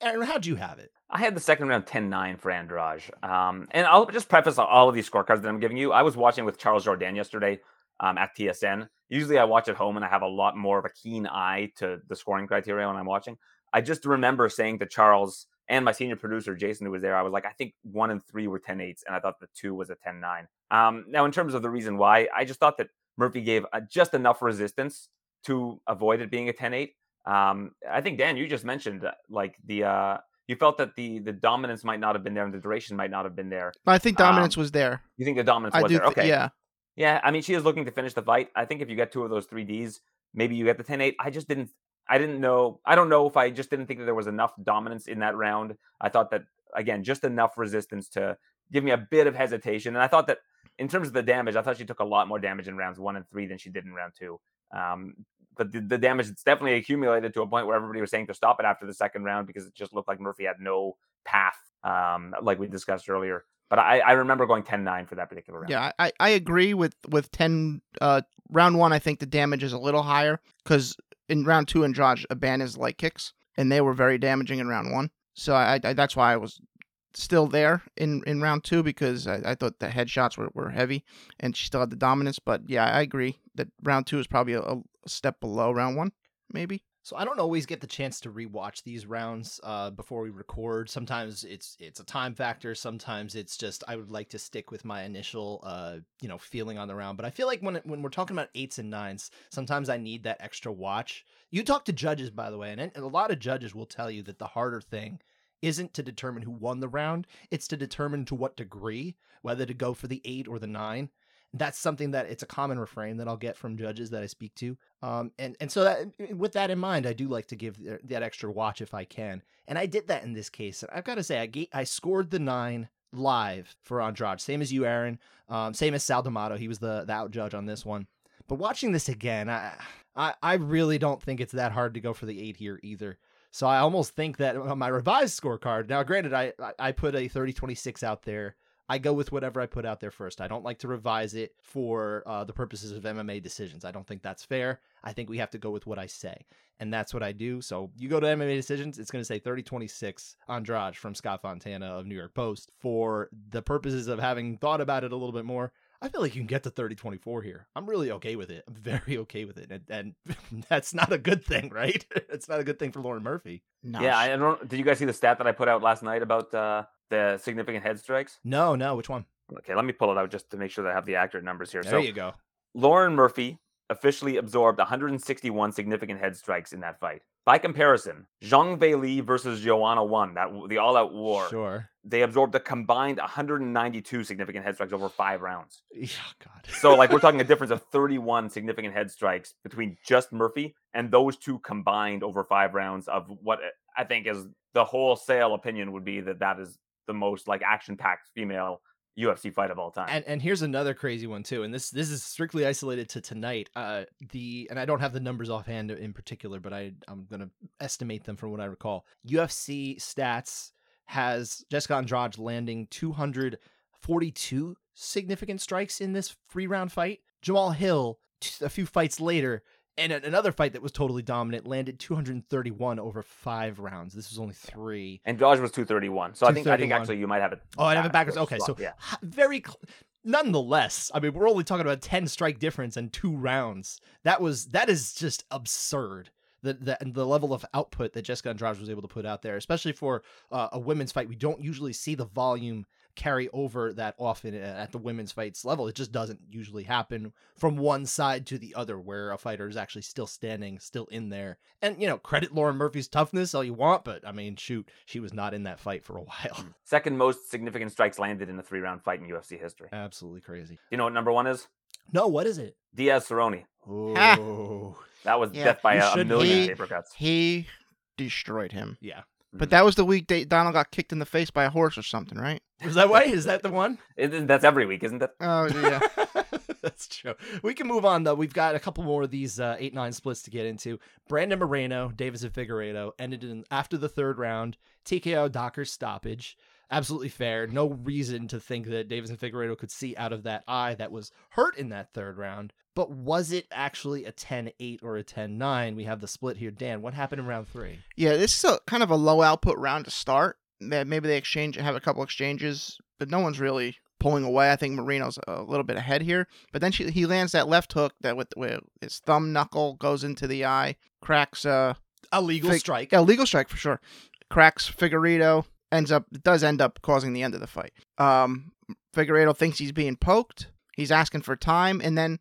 Aaron, how'd you have it? I had the second round 10-9 for Andrade. Um, and I'll just preface all of these scorecards that I'm giving you. I was watching with Charles Jordan yesterday um, at TSN. Usually I watch at home and I have a lot more of a keen eye to the scoring criteria when I'm watching. I just remember saying to Charles and my senior producer, Jason, who was there, I was like, I think one and three were 10 8s, and I thought the two was a 10 9. Um, now, in terms of the reason why, I just thought that Murphy gave uh, just enough resistance to avoid it being a 10 8. Um, I think, Dan, you just mentioned uh, like the. Uh, you felt that the the dominance might not have been there and the duration might not have been there. I think dominance was there. You think the dominance I was there? th- Okay. yeah. Yeah, I mean, she is looking to finish the fight. I think if you get two of those three Ds, maybe you get the 10 8. I just didn't, I didn't know. I don't know if I just didn't think that there was enough dominance in that round. I thought that, again, just enough resistance to give me a bit of hesitation. And I thought that in terms of the damage, I thought she took a lot more damage in rounds one and three than she did in round two. Um, but the, the damage it's definitely accumulated to a point where everybody was saying to stop it after the second round because it just looked like Murphy had no path, um, like we discussed earlier. But I, I remember going 10-9 for that particular round. Yeah, I, I agree with with ten. Uh, round one, I think the damage is a little higher because in round two, Andrade abandoned his light kicks, and they were very damaging in round one. So I, I that's why I was still there in, in round two because I, I thought the headshots were, were heavy, and she still had the dominance. But yeah, I agree that round two is probably a, a step below round one, maybe. So I don't always get the chance to rewatch these rounds uh, before we record. Sometimes it's it's a time factor. Sometimes it's just I would like to stick with my initial uh, you know feeling on the round. But I feel like when it, when we're talking about eights and nines, sometimes I need that extra watch. You talk to judges, by the way, and, and a lot of judges will tell you that the harder thing isn't to determine who won the round; it's to determine to what degree, whether to go for the eight or the nine that's something that it's a common refrain that I'll get from judges that I speak to. Um, and and so that with that in mind, I do like to give that extra watch if I can, and I did that in this case. And I've got to say, I ga- I scored the nine live for Andrade, same as you, Aaron. Um, same as Sal D'Amato. He was the the out judge on this one. But watching this again, I, I I really don't think it's that hard to go for the eight here either. So I almost think that on my revised scorecard. Now, granted, I I- put a 30-26 out there. I go with whatever I put out there first. I don't like to revise it for uh, the purposes of MMA decisions. I don't think that's fair. I think we have to go with what I say. And that's what I do. So you go to MMA decisions, it's going to say 30 26 Andrade from Scott Fontana of New York Post. For the purposes of having thought about it a little bit more, I feel like you can get to 30 24 here. I'm really okay with it. I'm very okay with it. And, and that's not a good thing, right? it's not a good thing for Lauren Murphy. No, Yeah, she- I don't. Did you guys see the stat that I put out last night about uh, the significant head strikes? No, no. Which one? Okay, let me pull it out just to make sure that I have the accurate numbers here. There so you go. Lauren Murphy officially absorbed 161 significant head strikes in that fight. By comparison, Zhang Weili versus Joanna One, that the all-out war, Sure. they absorbed a combined 192 significant head strikes over five rounds. Yeah, God. So, like, we're talking a difference of 31 significant head strikes between just Murphy and those two combined over five rounds of what I think is the wholesale opinion would be that that is the most like action-packed female UFC fight of all time. And and here's another crazy one too. And this this is strictly isolated to tonight. Uh the and I don't have the numbers offhand in particular, but I I'm to estimate them from what I recall. UFC stats has Jessica Andrade landing 242 significant strikes in this free round fight. Jamahal Hill a few fights later and another fight that was totally dominant landed 231 over 5 rounds. This was only 3. And Dodge was 231. So I think I think actually you might have it. Oh, I have it backwards. Okay, so yeah. very cl- nonetheless. I mean, we're only talking about a ten strike difference and two rounds. That was that is just absurd. The the the level of output that Jessica Andrade was able to put out there, especially for uh, a women's fight, we don't usually see the volume carry over that often uh, at the women's fights level. It just doesn't usually happen from one side to the other, where a fighter is actually still standing, still in there. And you know, credit Lauren Murphy's toughness all you want, but I mean, shoot, she was not in that fight for a while. Mm. Second most significant strikes landed in a three round fight in UFC history. Absolutely crazy. you know what number one is? No, what is it? Diaz Cerrone. Oh, That was Yeah, death by you a, a million be- paper cuts. he destroyed him. yeah. But that was the week Da- Donald got kicked in the face by a horse or something, right? Is that way? Is that the one? It- that's every week, isn't it? Oh yeah. That's true. We can move on though. We've got a couple more of these uh, eight nine splits to get into. Brandon Moreno, Deiveson Figueiredo ended in after the third round. TKO doctor stoppage. Absolutely fair. No reason to think that Deiveson Figueiredo could see out of that eye that was hurt in that third round. But was it actually a 10-8 or a 10-9? We have the split here. Dan, what happened in round three? Yeah, this is a kind of a low output round to start. Maybe they exchange have a couple exchanges, but no one's really pulling away. I think Moreno's a little bit ahead here, but then she, he lands that left hook that with, with his thumb knuckle goes into the eye, cracks uh A legal Fig- strike. yeah, legal strike for sure. Cracks Figueiredo, ends up does end up causing the end of the fight. Um Figueiredo thinks he's being poked. He's asking for time and then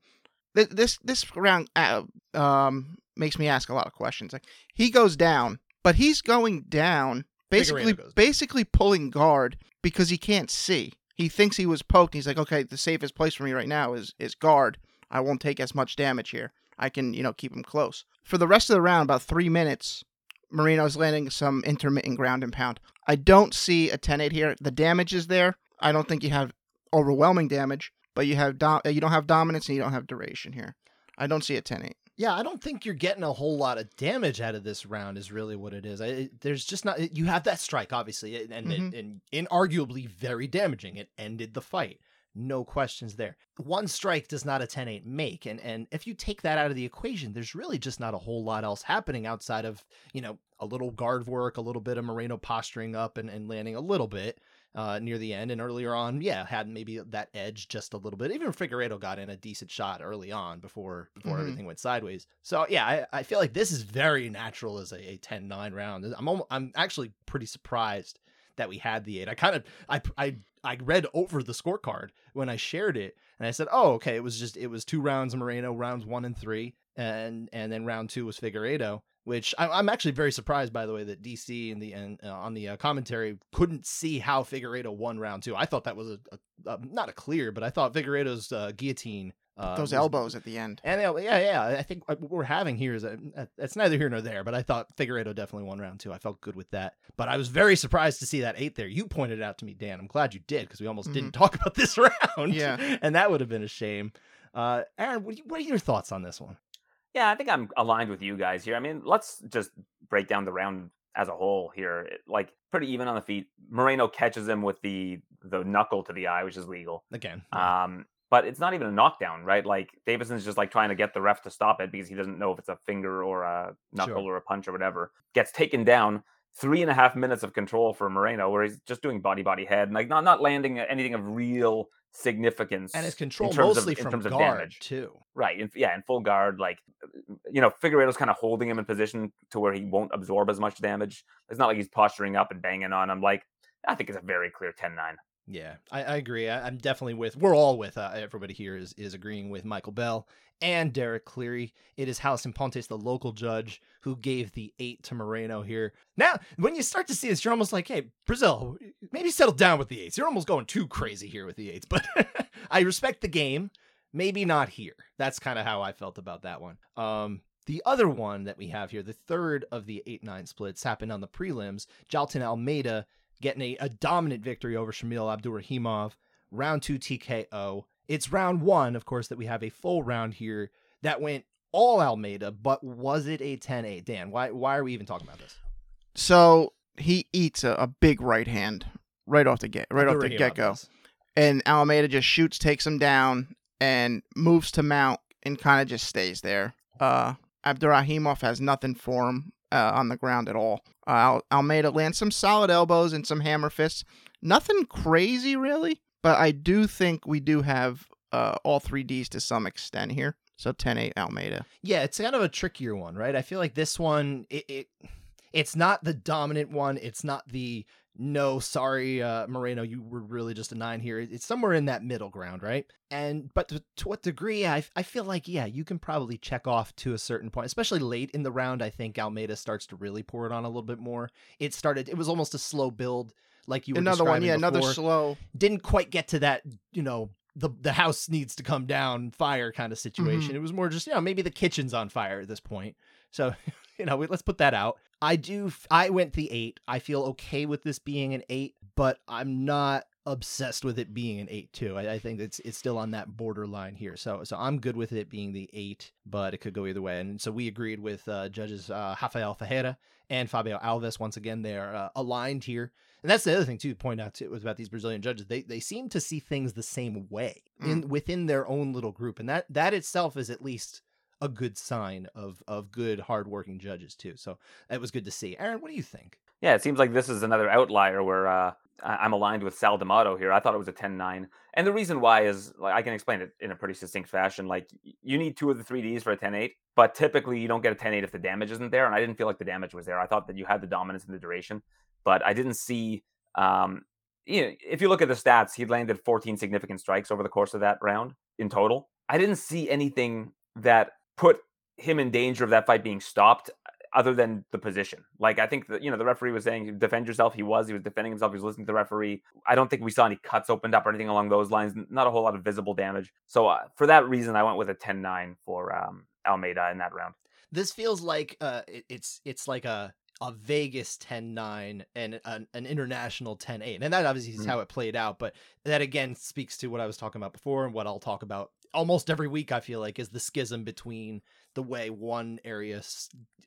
th- this this round uh, um makes me ask a lot of questions. Like he goes down, but he's going down basically basically pulling guard because he can't see. He thinks he was poked. He's like, "Okay, the safest place for me right now is is guard. I won't take as much damage here. I can, you know, keep him close." For the rest of the round, about 3 minutes, Moreno's landing some intermittent ground and pound. I don't see a 10-8 here. The damage is there. I don't think you have overwhelming damage, but you have dom- you don't have dominance and you don't have duration here. I don't see a 10-8. Yeah, I don't think you're getting a whole lot of damage out of this round. Is really what it is. I, it- there's just not. You have that strike, obviously, and and, Mhm. and inarguably very damaging. It ended the fight. No questions there. One strike does not a 10-8 make, and and if you take that out of the equation, there's really just not a whole lot else happening outside of you know a little guard work, a little bit of Moreno posturing up and, and landing a little bit uh, near the end, and earlier on, yeah, had maybe that edge just a little bit. Even Figueiredo got in a decent shot early on before before Mhm. everything went sideways. So yeah, I, I feel like this is very natural as a, a 10-9 round. I'm almo- I'm actually pretty surprised that we had the eight. I kind of I I I read over the scorecard when I shared it, and I said, oh okay, it was just it was two rounds of Moreno, rounds one and three, and and then round two was Figueiredo. Which I, I'm actually very surprised, by the way, that DC and the and uh, on the uh, commentary couldn't see how Figueiredo won round two. I thought that was a, a, a not a clear, but I thought Figueiredo's uh, guillotine uh, Those was- elbows at the end. and uh, yeah, yeah, I think what we're having here is a, it's neither here nor there, but I thought Figueiredo definitely won round two. I felt good with that, but I was very surprised to see that eight there. You pointed it out to me, Dan. I'm glad you did because we almost didn't talk about this round. Yeah. and that would have been a shame. Uh, Aaron, what, do you- what are your thoughts on this one? Yeah, I think I'm aligned with you guys here. I mean, let's just break down the round as a whole here. It- Like pretty even on the feet. Moreno catches him with the the knuckle to the eye, which is legal. Again, Um, but it's not even a knockdown, right? Like Deiveson's just like trying to get the ref to stop it because he doesn't know if it's a finger or a knuckle Sure. or a punch or whatever. Gets taken down. Three and a half minutes of control for Moreno, where he's just doing body body head, and like not not landing anything of real significance. and his in control mostly of, in from terms of damage. too. Right. In, yeah, in full guard, like you know, Figueiredo's kind of holding him in position to where he won't absorb as much damage. It's not like he's posturing up and banging on him. Like I think it's a very clear 10-9. Yeah, I, I agree. I, I'm definitely with. We're all with. Uh, everybody here is is agreeing with Michael Bell and Derek Cleary. It is Halison Pontes, the local judge, who gave the eight to Moreno here. Now, when you start to see this, you're almost like, hey, Brazil, maybe settle down with the eights. You're almost going too crazy here with the eights, but I respect the game. Maybe not here. That's kind of how I felt about that one. Um, the other one that we have here, the third of the 8 9 splits, happened on the prelims. Jailton Almeida getting a, a dominant victory over Shamil Abdurakhimov. Round two TKO. It's round one, of course, that we have a full round here that went all Almeida, but was it a 10 8? Dan, why, why are we even talking about this? So he eats a, a big right hand right off the get right off the get go, and Almeida just shoots, takes him down, and moves to mount and kind of just stays there. Uh, Abdurrahimov has nothing for him uh, on the ground at all. Uh, Al- Almeida lands some solid elbows and some hammer fists. Nothing crazy really, but I do think we do have uh, all three Ds to some extent here. So 10-8 Almeida. Yeah, it's kind of a trickier one, right? I feel like this one, it, it it's not the dominant one. It's not the no, sorry, uh, Moreno, you were really just a nine here. It's somewhere in that middle ground, right? And but to, to what degree? I I feel like yeah, you can probably check off to a certain point, especially late in the round. I think Almeida starts to really pour it on a little bit more. It started. It was almost a slow build, like you were Another one, yeah, another slow. didn't quite get to that, you know, the the house needs to come down fire kind of situation. It was more just, you know, maybe the kitchen's on fire at this point. So, you know, we- let's put that out. I do. I went the eight. I feel okay with this being an eight, but I'm not obsessed with it being an eight too. I, I, think it's it's still on that borderline here. So so I'm good with it being the eight, but it could go either way. And so we agreed with uh, judges uh, Rafael Ferreira and Fabio Alves. Once again, they're uh, aligned here. And that's the other thing too to point out too was about these Brazilian judges. They they seem to see things the same way in Mm. within their own little group, and that that itself is at least a good sign of of good hardworking judges too. So that was good to see. Aaron, what do you think? Yeah, it seems like this is another outlier where uh, I'm aligned with Sal D'Amato here. I thought it was a 10-9. And the reason why is like I can explain it in a pretty succinct fashion. Like you need two of the three Ds for a 10-8, but typically you don't get a 10-8 if the damage isn't there. And I didn't feel like the damage was there. I thought that you had the dominance in the duration, but I didn't see um you know, if you look at the stats, he landed 14 significant strikes over the course of that round in total. I didn't see anything that put him in danger of that fight being stopped other than the position. Like I think that you know the referee was saying defend yourself. He was. He was defending himself. He was listening to the referee. I don't think we saw any cuts opened up or anything along those lines. Not a whole lot of visible damage. So uh, for that reason, I went with a 10-9 for um, Almeida in that round. This feels like uh, it's it's like a a Vegas 10-9 and an, an international 10-8. And that obviously is Mhm. how it played out, but that again speaks to what I was talking about before and what I'll talk about almost every week I feel like is the schism between the way one area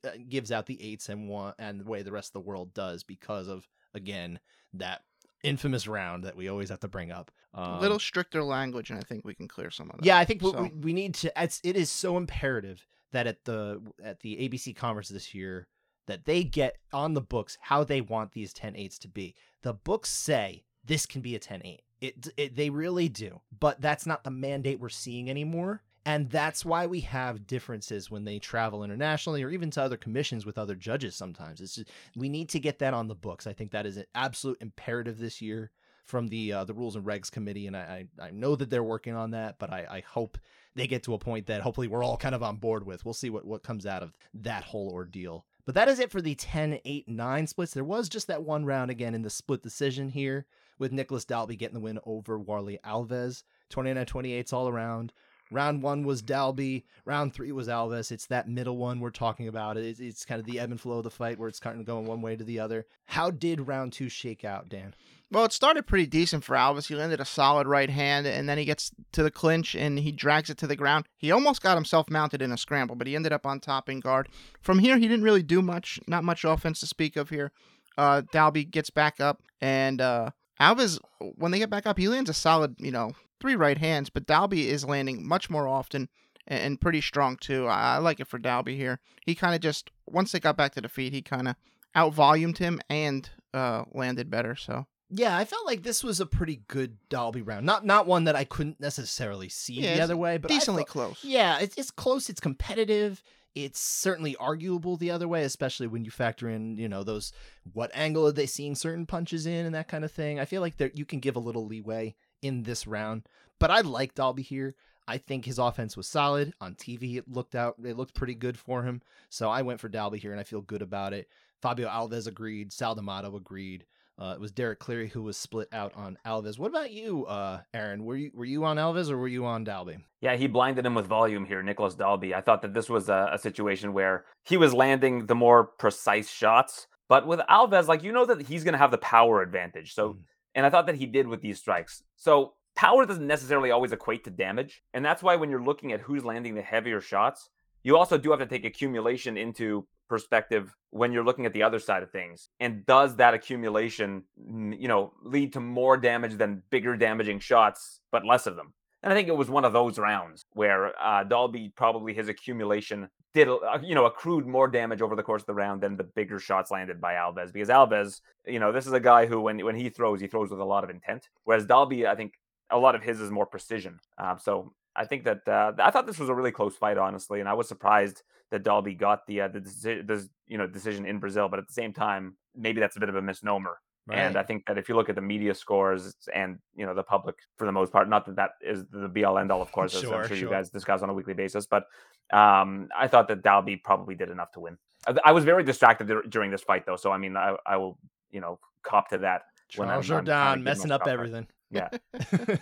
uh, gives out the eights and one and the way the rest of the world does because of again that infamous round that we always have to bring up. A Um, little stricter language, and I think we can clear some of that. yeah, I think we, So- we, we need to. It's, it is so imperative that at the at the ABC conference this year that they get on the books how they want these 10 8s to be. The books say this can be a 10 8. It, it they really do, but that's not the mandate we're seeing anymore. And that's why we have differences when they travel internationally or even to other commissions with other judges sometimes. It's just, we need to get that on the books. I think that is an absolute imperative this year from the uh, the rules and regs committee, and I, I I know that they're working on that, but I, I hope they get to a point that hopefully we're all kind of on board with. We'll see what what comes out of that whole ordeal. But that is it for the 10 8 9 splits. There was just that one round again in the split decision here with Nicholas Dalby getting the win over Warley Alves. 29 28s all around. Round one was Dalby. Round three was Alves. It's that middle one we're talking about. It's, it's kind of the ebb and flow of the fight where it's kind of going one way to the other. How did round two shake out, Dan? Well, it started pretty decent for Alves. He landed a solid right hand, and then he gets to the clinch and he drags it to the ground. He almost got himself mounted in a scramble, but he ended up on top in guard. From here, he didn't really do much, not much offense to speak of here. Uh, Dalby gets back up, and uh, Alves, when they get back up, he lands a solid, you know, three right hands, but Dalby is landing much more often and, and pretty strong too. I, I like it for Dalby here. He kind of just, once they got back to the feet, he kind of out volumed him and uh, landed better, so. Yeah, I felt like this was a pretty good Dalby round. Not not one that I couldn't necessarily see Yeah, the other way, but decently close. Yeah, it's it's close. It's competitive. It's certainly arguable the other way, especially when you factor in, you know, those what angle are they seeing certain punches in and that kind of thing. I feel like there you can give a little leeway in this round, but I like Dalby here. I think his offense was solid on TV. It looked out. It looked pretty good for him. So I went for Dalby here, and I feel good about it. Fabio Alves agreed. Sal D'Amato agreed. Uh, it was Derek Cleary who was split out on Alves. What about you, uh, Aaron? Were you were you on Alves or were you on Dalby? Yeah, he blinded him with volume here, Nicholas Dalby. I thought that this was a, a situation where he was landing the more precise shots. But with Alves, like you know that he's going to have the power advantage. So, Mm. and I thought that he did with these strikes. So power doesn't necessarily always equate to damage, and that's why when you're looking at who's landing the heavier shots, you also do have to take accumulation into perspective when you're looking at the other side of things. And does that accumulation, you know, lead to more damage than bigger damaging shots, but less of them? And I think it was one of those rounds where uh, Dalby probably his accumulation did, uh, you know, accrued more damage over the course of the round than the bigger shots landed by Alves. Because Alves, you know, this is a guy who, when when he throws, he throws with a lot of intent. Whereas Dalby, I think a lot of his is more precision. Um, so I think that uh, I thought this was a really close fight, honestly, and I was surprised that Dalby got the uh, the, deci- the you know decision in Brazil. But at the same time, maybe that's a bit of a misnomer. And I think that if you look at the media scores and you know the public for the most part, not that that is the be all end all, of course, as Sure, I'm sure, you guys discuss on a weekly basis. But um, I thought that Dalby probably did enough to win. I, I was very distracted dur- during this fight, though, so I mean, I, I will you know cop to that. when Charles I'm- I'm Jordan messing up everything. Yeah.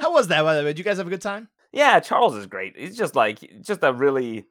How was that? By the way, did you guys have a good time? Yeah, Charles is great. He's just like just a really.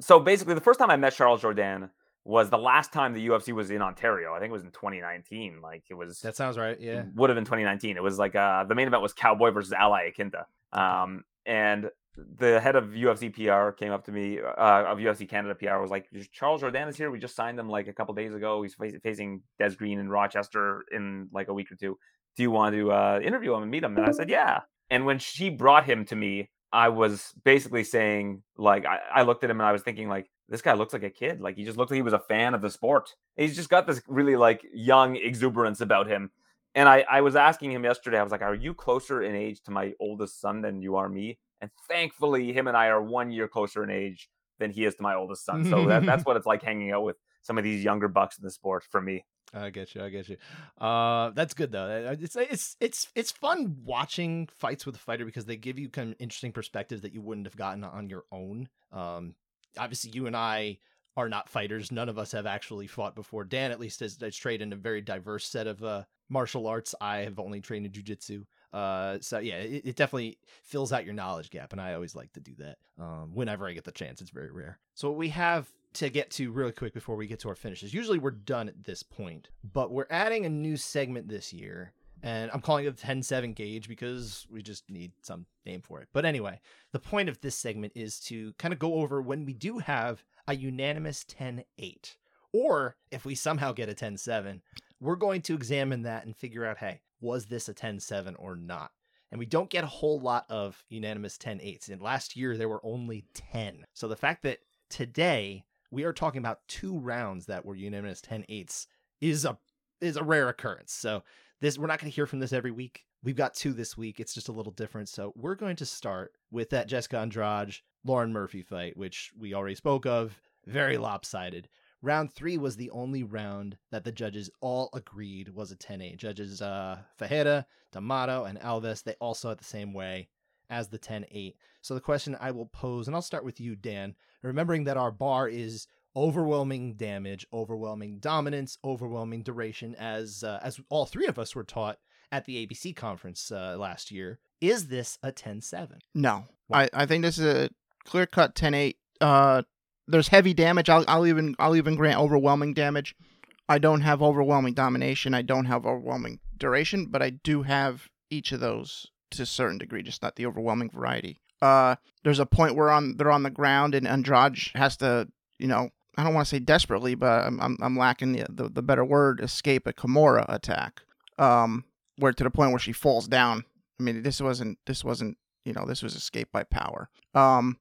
So basically, the first time I met Charles Jordan was the last time the UFC was in Ontario. I think it was in 2019. Like it was. That sounds right. Yeah. Would have been 2019. It was like uh, the main event was Cowboy versus Al Iaquinta. Um, and the head of UFC PR came up to me, uh, of UFC Canada PR, was like, Charles Jordan is here. We just signed him like a couple days ago. He's facing Des Green in Rochester in like a week or two. Do you want to uh, interview him and meet him? And I said, yeah. And when she brought him to me, I was basically saying, like, I, I looked at him and I was thinking, like, this guy looks like a kid. Like, he just looked like he was a fan of the sport. He's just got this really like young exuberance about him. And I, I was asking him yesterday, I was like, Are you closer in age to my oldest son than you are me? And thankfully, him and I are one year closer in age than he is to my oldest son. So that, that's what it's like hanging out with some of these younger bucks in the sport for me. I get you. I get you. Uh, that's good though. It's it's it's it's fun watching fights with a fighter because they give you kind of interesting perspectives that you wouldn't have gotten on your own. Um, obviously, you and I are not fighters. None of us have actually fought before. Dan, at least, has, has trained in a very diverse set of uh, martial arts. I have only trained in jujitsu. Uh, so yeah, it, it, definitely fills out your knowledge gap, and I always like to do that. Um, whenever I get the chance, it's very rare. So what we have to get to really quick before we get to our finishes. Usually we're done at this point, but we're adding a new segment this year, and I'm calling it the 10-7 gauge because we just need some name for it. But anyway, the point of this segment is to kind of go over when we do have a unanimous 10-8, or if we somehow get a 10-7, we're going to examine that and figure out, hey, was this a 10-7 or not? And we don't get a whole lot of unanimous 10-8s. And last year there were only 10. So the fact that today we are talking about two rounds that were unanimous 10-8s is a is a rare occurrence. So this we're not going to hear from this every week. We've got two this week. It's just a little different. So we're going to start with that Jessica Andrade Lauren Murphy fight, which we already spoke of. Very lopsided. Round three was the only round that the judges all agreed was a 10 8. Judges uh, Ferreira, D'Amato, and Alves, they all saw it the same way as the 10 8. So the question I will pose, and I'll start with you, Dan, remembering that our bar is overwhelming damage, overwhelming dominance, overwhelming duration, as uh, as all three of us were taught at the ABC conference uh, last year. Is this a 10 7? No. I, I think this is a clear cut 10 8. Uh, there's heavy damage. I'll, I'll even I'll even grant overwhelming damage. I don't have overwhelming domination. I don't have overwhelming duration, but I do have each of those to a certain degree, just not the overwhelming variety. Uh, there's a point where on they're on the ground and Andrade has to, you know, I don't want to say desperately, but I'm I'm, I'm lacking the, the, the better word, escape a Kimura attack. Um, where to the point where she falls down. I mean, this wasn't this wasn't you know this was escape by power. Um,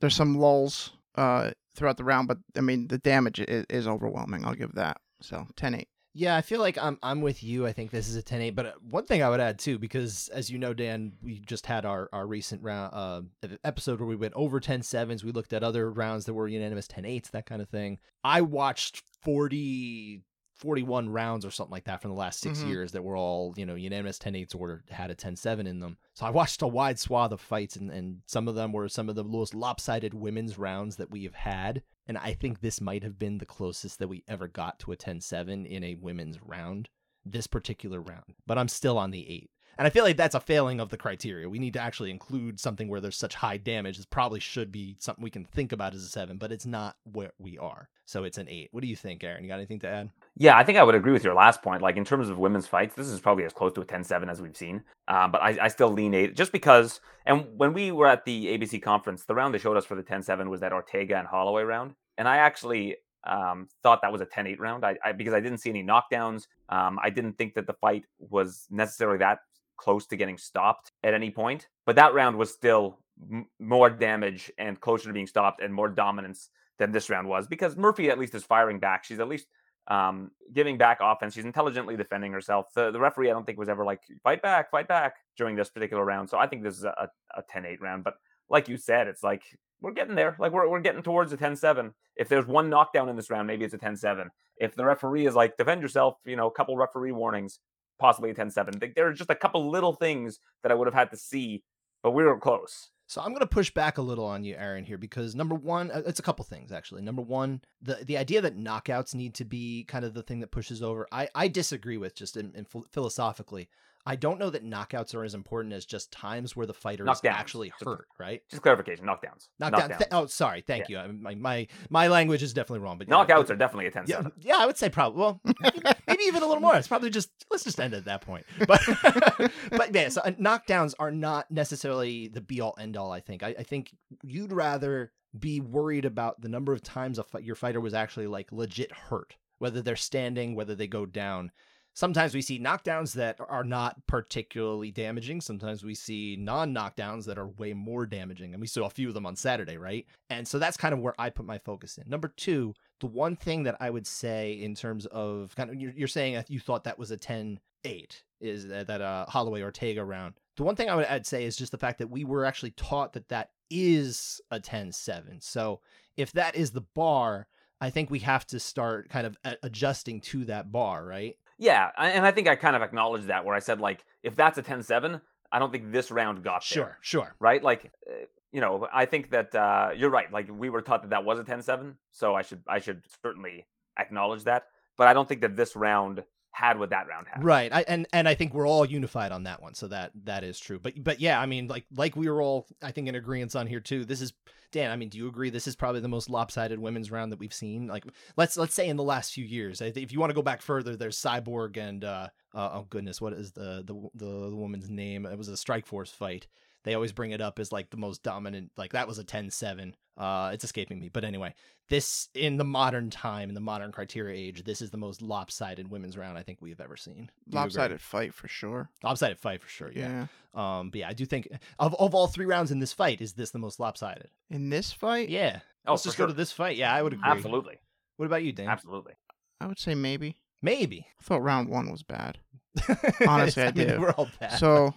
there's some lulls uh throughout the round, but I mean the damage is, is overwhelming. I'll give that. So 10-8. Yeah, I feel like I'm I'm with you. I think this is a 10-8, but uh, one thing I would add too because as you know Dan, we just had our our recent round uh episode where we went over 10 sevens. We looked at other rounds that were unanimous 10-8s, that kind of thing. I watched 40 41 rounds or something like that from the last 6 mm-hmm. years that were all, you know, unanimous 10 8s or had a 10 7 in them. So I watched a wide swath of fights, and, and some of them were some of the most lopsided women's rounds that we have had. And I think this might have been the closest that we ever got to a 10 7 in a women's round, this particular round. But I'm still on the 8. And I feel like that's a failing of the criteria. We need to actually include something where there's such high damage. This probably should be something we can think about as a seven, but it's not where we are. So it's an eight. What do you think, Aaron? You got anything to add? Yeah, I think I would agree with your last point. Like in terms of women's fights, this is probably as close to a 10-7 as we've seen. Um, but I, I, still lean eight just because. And when we were at the ABC conference, the round they showed us for the 10-7 was that Ortega and Holloway round. And I actually um, thought that was a 10-8 round I, I, because I didn't see any knockdowns. Um, I didn't think that the fight was necessarily that close to getting stopped at any point. But that round was still m- more damage and closer to being stopped and more dominance than this round was because Murphy at least is firing back. She's at least um, giving back offense. She's intelligently defending herself. The, the referee, I don't think, was ever like, fight back, fight back during this particular round. So I think this is a, a 10 8 round. But like you said, it's like we're getting there. Like we're, we're getting towards a 10 7. If there's one knockdown in this round, maybe it's a 10 7. If the referee is like, defend yourself, you know, a couple referee warnings, possibly a 10 7. There are just a couple little things that I would have had to see, but we were close. So I'm going to push back a little on you, Aaron, here because number one, uh, it's a couple things actually. Number one, the the idea that knockouts need to be kind of the thing that pushes over, I I disagree with just in, in philosophically. I don't know that knockouts are as important as just times where the fighter is actually hurt, right? Just clarification, knockdowns. Knockdown. Knockdowns. th- oh, sorry. Thank you. I, my, my my language is definitely wrong, but Knockouts but- are definitely a 10 yeah, 7. yeah, I would say probably. Well, maybe even a little more. It's probably just let's just end it at that point. But but yeah, so uh, knockdowns are not necessarily the be all end all. I think. I, I think you'd rather be worried about the number of times a your fighter was actually like legit hurt, whether they're standing, whether they go down. Sometimes we see knockdowns that are not particularly damaging. Sometimes we see non knockdowns that are way more damaging. And we saw a few of them on Saturday, right? And so that's kind of where I put my focus in. Number two, the one thing that I would say in terms of kind of you're, you're saying you thought that was a 10 8 is that, that uh Holloway Ortega round. The one thing I would add say is just the fact that we were actually taught that that is a 10 7. So if that is the bar, I think we have to start kind of adjusting to that bar, right? Yeah, and I think I kind of acknowledged that where I said, like, if that's a 10 7, I don't think this round got there. Sure, sure. right? Like, uh, you know, I think that uh, you're right. Like, we were taught that that was a 10-7, so I should I should certainly acknowledge that. But I don't think that this round had with that round had. Right. I and and I think we're all unified on that one. So that that is true. But but yeah, I mean like like we were all I think in agreement on here too. This is Dan, I mean, do you agree this is probably the most lopsided women's round that we've seen? Like let's let's say in the last few years. If you want to go back further, there's Cyborg and uh, uh oh goodness, what is the the the, the woman's name? It was a Strikeforce fight. They always bring it up as like the most dominant like that was a 10-7. Uh it's escaping me. But anyway, this in the modern time in the modern criteria age this is the most lopsided women's round i think we've ever seen Do? Lopsided fight for sure. lopsided fight for sure yeah. Yeah. um but yeah i do think of, of all three rounds in this fight is this the most lopsided In this fight, yeah Oh, let's just sure. go to this fight yeah i would agree Absolutely. what about you dan Absolutely. I would say maybe. maybe I thought round one was bad. Honestly, I mean, did. we're all bad So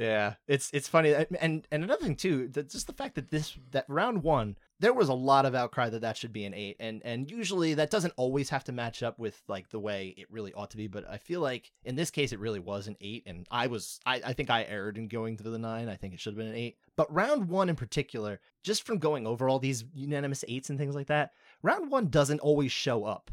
Yeah, it's it's funny, and and, another thing too, just the fact that this that round one, there was a lot of outcry that that should be an eight, and and usually that doesn't always have to match up with like the way it really ought to be, but I feel like in this case it really was an eight, and I was I I think I erred in going to the nine. I think it should have been an eight, but round one in particular, just from going over all these unanimous eights and things like that, round one doesn't always show up.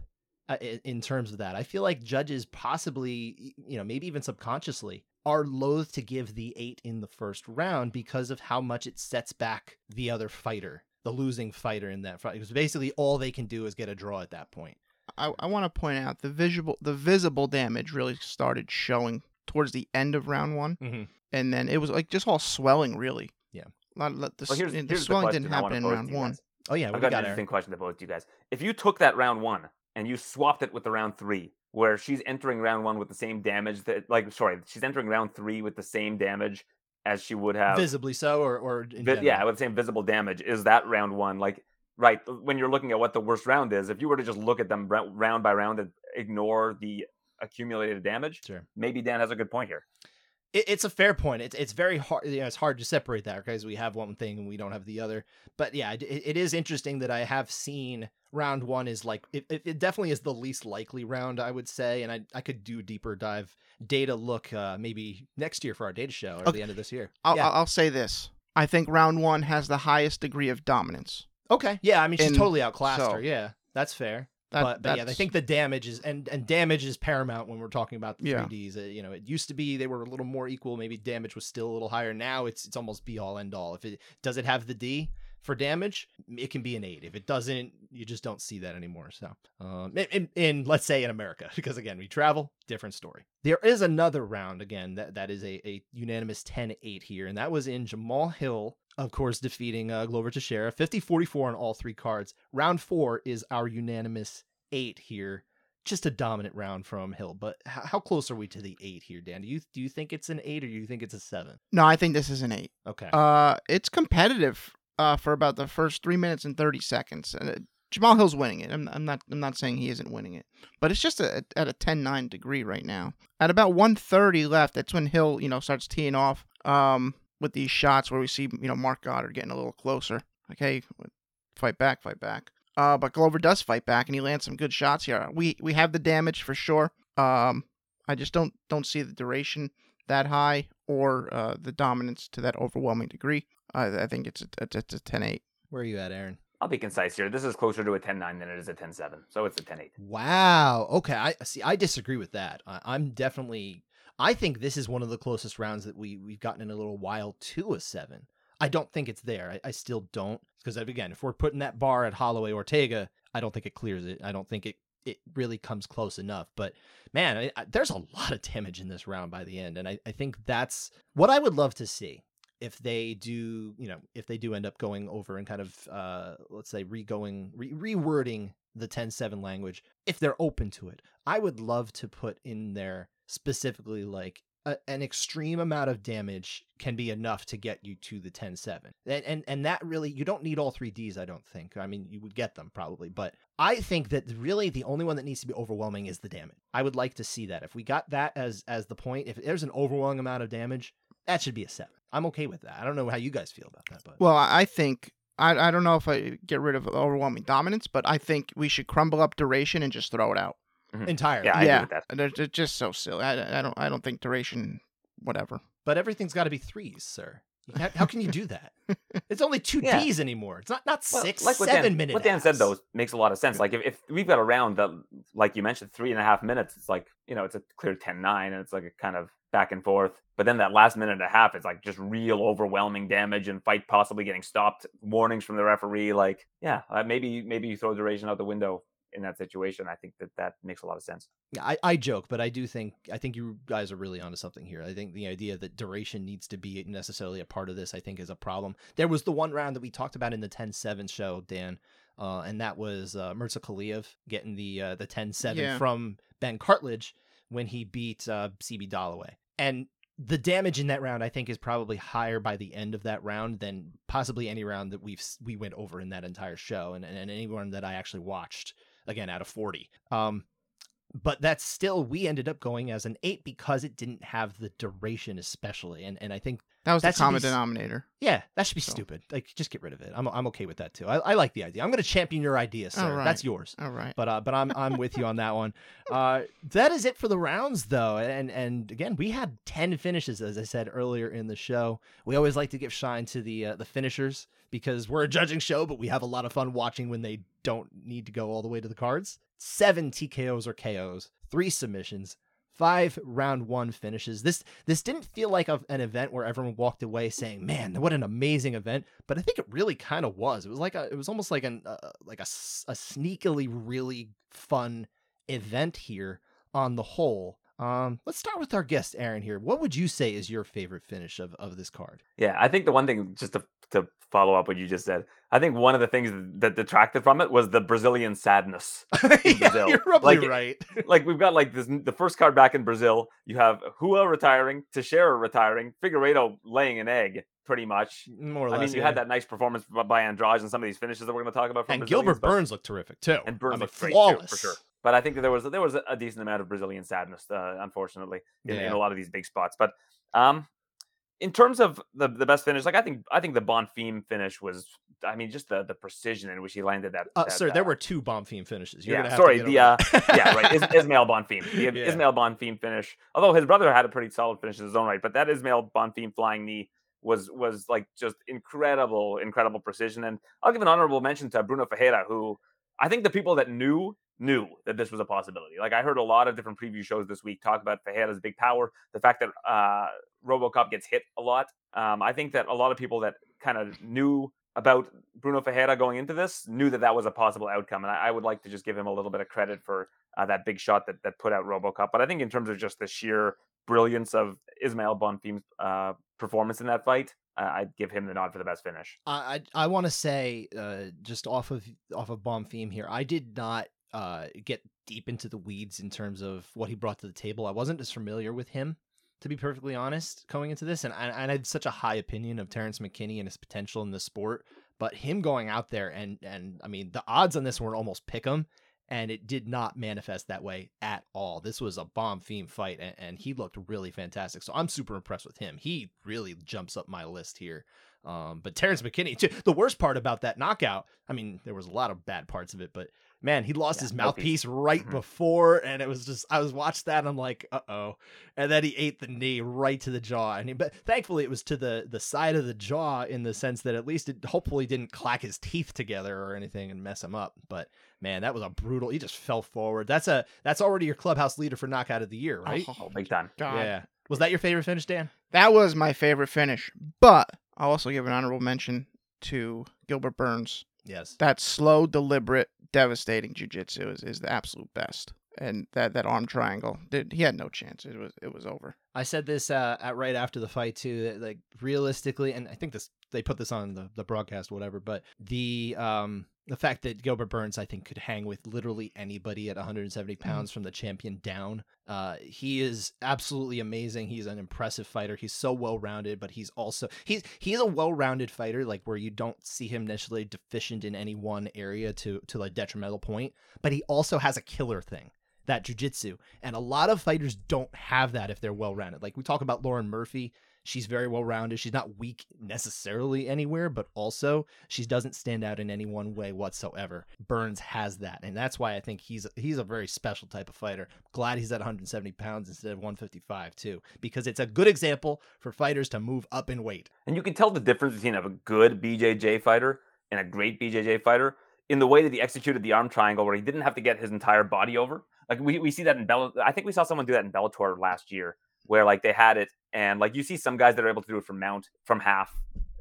Uh, in terms of that, I feel like judges possibly, you know, maybe even subconsciously are loath to give the eight in the first round because of how much it sets back the other fighter, the losing fighter in that fight. Because basically all they can do is get a draw at that point. I, I want to point out the visual the visible damage really started showing towards the end of round one, Mm-hmm. and then it was like just all swelling really. Yeah. A lot, lot- the, Well, here's, the here's the swelling question didn't happen in round you one. guys. Oh yeah, what I've got got an Aaron? interesting question to both you guys. If you took that round one and you swapped it with the round three, where she's entering round one with the same damage that, like, sorry, she's entering round three with the same damage as she would have Visibly so, or or in Vi- yeah, with the same visible damage. Is that round one like right uh, when you're looking at what the worst round is? If you were to just look at them round by round and ignore the accumulated damage, Sure. maybe Dan has a good point here. It, it's a fair point. It's it's very hard. You know, it's hard to separate that because we have one thing and we don't have the other. But yeah, it, it is interesting that I have seen round one is like it, it, it definitely is the least likely round I would say, and I I could do deeper dive data look uh maybe next year for our data show or Okay. the end of this year. I'll, yeah. I'll say this. I think round one has the highest degree of dominance. okay. Yeah, I mean she's And totally outclassed so- her. Yeah, that's fair. That, but, but yeah, I think the damage is and and damage is paramount when we're talking about the Yeah. 3ds. Uh, you know, it used to be they were a little more equal. Maybe damage was still a little higher. Now it's it's almost be all end all. If it does it have the D for damage, it can be an eight. If it doesn't, you just don't see that anymore. So, um, in, in, in let's say in America, because again we travel, different story. There is another round again that that is a a unanimous 10-8 here, and that was in Jamahal Hill. Of course, defeating uh, Glover Teixeira, 50-44 on all three cards. Round four is our unanimous eight here. Just a dominant round from Hill, but h- how close are we to the eight here, Dan? Do you do you think it's an eight or do you think it's a seven? No, I think this is an eight. Okay, Uh, it's competitive. Uh, for about the first three minutes and thirty seconds. And uh, Jamahal Hill's winning it. I'm, I'm not. I'm not saying he isn't winning it, but it's just a, at a 10-9 degree right now. At about 130 left, that's when Hill, you know, starts teeing off. Um, with these shots where we see, you know, Mark Goddard getting a little closer. Like, hey, fight back, fight back. Uh, but Glover does fight back, and he lands some good shots here. We we have the damage for sure. Um, I just don't don't see the duration that high or uh, the dominance to that overwhelming degree. I, I think it's a, it's a, it's a 10-8. where are you at, Aaron? I'll be concise here. This is closer to a 10-9 than it is a 10-7, so it's a 10-8. Wow. Okay. I see. I disagree with that. I, I'm definitely. I think this is one of the closest rounds that we we've gotten in a little while to a seven. I don't think it's there. I, I still don't because again, if we're putting that bar at Holloway Ortega, I don't think it clears it. I don't think it it really comes close enough. But man, I, I, there's a lot of damage in this round by the end, and I, I think that's what I would love to see if they do, you know, if they do end up going over and kind of, uh, let's say, re-going, re- rewording the 10-7 language, if they're open to it, I would love to put in there specifically like a, an extreme amount of damage can be enough to get you to the 10-7 and, and and that really you don't need all three d's i don't think. I mean you would get them probably but i think that really the only one that needs to be overwhelming is the damage. I would like to see that. If we got that as as the point if there's an overwhelming amount of damage that should be a seven. I'm okay with that. I don't know how you guys feel about that but Well, I think I I don't know if I get rid of overwhelming dominance, but I think we should crumble up duration and just throw it out. Entirely Yeah, I yeah, agree with that. They're, they're just so silly. I, I don't I don't think duration, whatever. but everything's got to be threes sir how, how can you do that it's only two Yeah. d's anymore it's not not Well, six like seven Dan, minute What Dan said though makes a lot of sense. Like if, if we've got a round that, like you mentioned, three and a half minutes, it's like you know it's a clear 10-9 and it's like a kind of back and forth. But then that last minute and a half is like just real overwhelming damage and fight possibly getting stopped, warnings from the referee. Like yeah, uh, maybe maybe you throw duration out the window in that situation. I think that that makes a lot of sense. Yeah, I, I joke, but I do think I think you guys are really onto something here. I think the idea that duration needs to be necessarily a part of this, I think, is a problem. There was the one round that we talked about in the 10-7 show, Dan, uh, and that was uh, Mirza Khaliev getting the uh, the 10-7 Yeah. from Ben Cartledge when he beat uh, CB Dollaway. And the damage in that round, I think, is probably higher by the end of that round than possibly any round that we've we went over in that entire show, and, and any one that I actually watched again out of 40. Um, but that's still we ended up going as an eight because it didn't have the duration, especially, and and I think That was That the should be common denominator. yeah, that should be So- stupid. Like just get rid of it. I'm I'm okay with that too. I, I like the idea. I'm going to champion your idea, sir. right. That's yours. All right. But uh, but I'm I'm with you on that one. Uh, that is it for the rounds, though. And and again, we had ten finishes, as I said earlier in the show. We always like to give shine to the uh, the finishers because we're a judging show, but we have a lot of fun watching when they don't need to go all the way to the cards. Seven TKOs or KOs, three submissions, five round one finishes. This this didn't feel like a, an event where everyone walked away saying, "Man, what an amazing event!" But I think it really kind of was. It was like a, it was almost like an uh, like a sneakily really fun event here on the whole. Um, let's start with our guest Aaron here. What would you say is your favorite finish of, of this card? Yeah, I think the one thing just to to follow up what you just said, I think one of the things that detracted from it was the Brazilian sadness. yeah, Brazil. you're probably Like, right. like we've got like this the first card back in Brazil. You have Rua retiring, Teixeira retiring, Figueiredo laying an egg, pretty much. More or I less. mean, you yeah. had that nice performance by- Andrade and some of these finishes that we're going to talk about. From and Brazilians, Gilbert but- Burns looked terrific too. and Burns I mean, looked flawless too, for sure. But I think that there was there was a decent amount of Brazilian sadness, uh, unfortunately, in, in a lot of these big spots. But um, in terms of the the best finish, like I think I think the Bonfim finish was, I mean, just the the precision in which he landed that. Uh, that, sir, there uh, were two theme finishes. You're yeah, have sorry, to the uh, yeah, right, Is, Ismael Bonfim, the Yeah. Ismael Bonfim finish. Although his brother had a pretty solid finish in his own right, but that Ismael Bonfim flying knee was was like just incredible, incredible precision. And I'll give an honorable mention to Bruno Ferreira, who I think the people that knew knew that this was a possibility. Like I heard a lot of different preview shows this week talk about Ferreira's big power, the fact that uh, RoboCop gets hit a lot. Um, I think that a lot of people that kind of knew about Bruno Ferreira going into this knew that that was a possible outcome, and I, I would like to just give him a little bit of credit for uh, that big shot that that put out RoboCop. But I think in terms of just the sheer brilliance of Ismael Bonfim's uh, performance in that fight, I'd give him the nod for the best finish. I I, I want to say uh, just off of off of Bonfim here. I did not uh, get deep into the weeds in terms of what he brought to the table. I wasn't as familiar with him, to be perfectly honest, going into this, and I, and I had such a high opinion of Terrence McKinney and his potential in the sport. But him going out there and and I mean the odds on this were almost pick 'em, and it did not manifest that way at all. This was a Bonfim fight, and, and he looked really fantastic. So I'm super impressed with him. He really jumps up my list here. Um, but Terrence McKinney, too, the worst part about that knockout, I mean, there was a lot of bad parts of it, but man, he lost Yeah, his mouthpiece. mouthpiece right Mhm. before, and it was just I was watched that, and I'm like, uh oh, and then he ate the knee right to the jaw, and he, but thankfully it was to the the side of the jaw in the sense that at least it hopefully didn't clack his teeth together or anything and mess him up. But man, that was a brutal. He just fell forward. That's a that's already your clubhouse leader for knockout of the year, right? Oh, big time. God. Yeah. Was that your favorite finish, Dan? That was my favorite finish. But I'll also give an honorable mention to Gilbert Burns. Yes. That slow, deliberate, devastating jujitsu is, is the absolute best. And that, that arm triangle, did- he had no chance. It was it was over. I said this uh, at right after the fight too. That like realistically, and I think this they put this on the, the broadcast, whatever. But the um the fact that Gilbert Burns, I think, could hang with literally anybody at 170 pounds from the champion down. Uh, he is absolutely amazing. He's an impressive fighter. He's so well rounded, but he's also he's he's a well rounded fighter, like where you don't see him necessarily deficient in any one area to to like detrimental point. But he also has a killer thing that jujitsu. And a lot of fighters don't have that if they're well rounded. Like we talk about Lauren Murphy. She's very well rounded. She's not weak necessarily anywhere, but also she doesn't stand out in any one way whatsoever. Burns has that, and that's why I think he's he's a very special type of fighter. Glad he's at 170 pounds instead of 155 too, because it's a good example for fighters to move up in weight. And you can tell the difference between a good BJJ fighter and a great BJJ fighter in the way that he executed the arm triangle, where he didn't have to get his entire body over. Like we, we see that in Bell. I think we saw someone do that in Bellator last year, where like they had it, and like you see some guys that are able to do it from mount from half,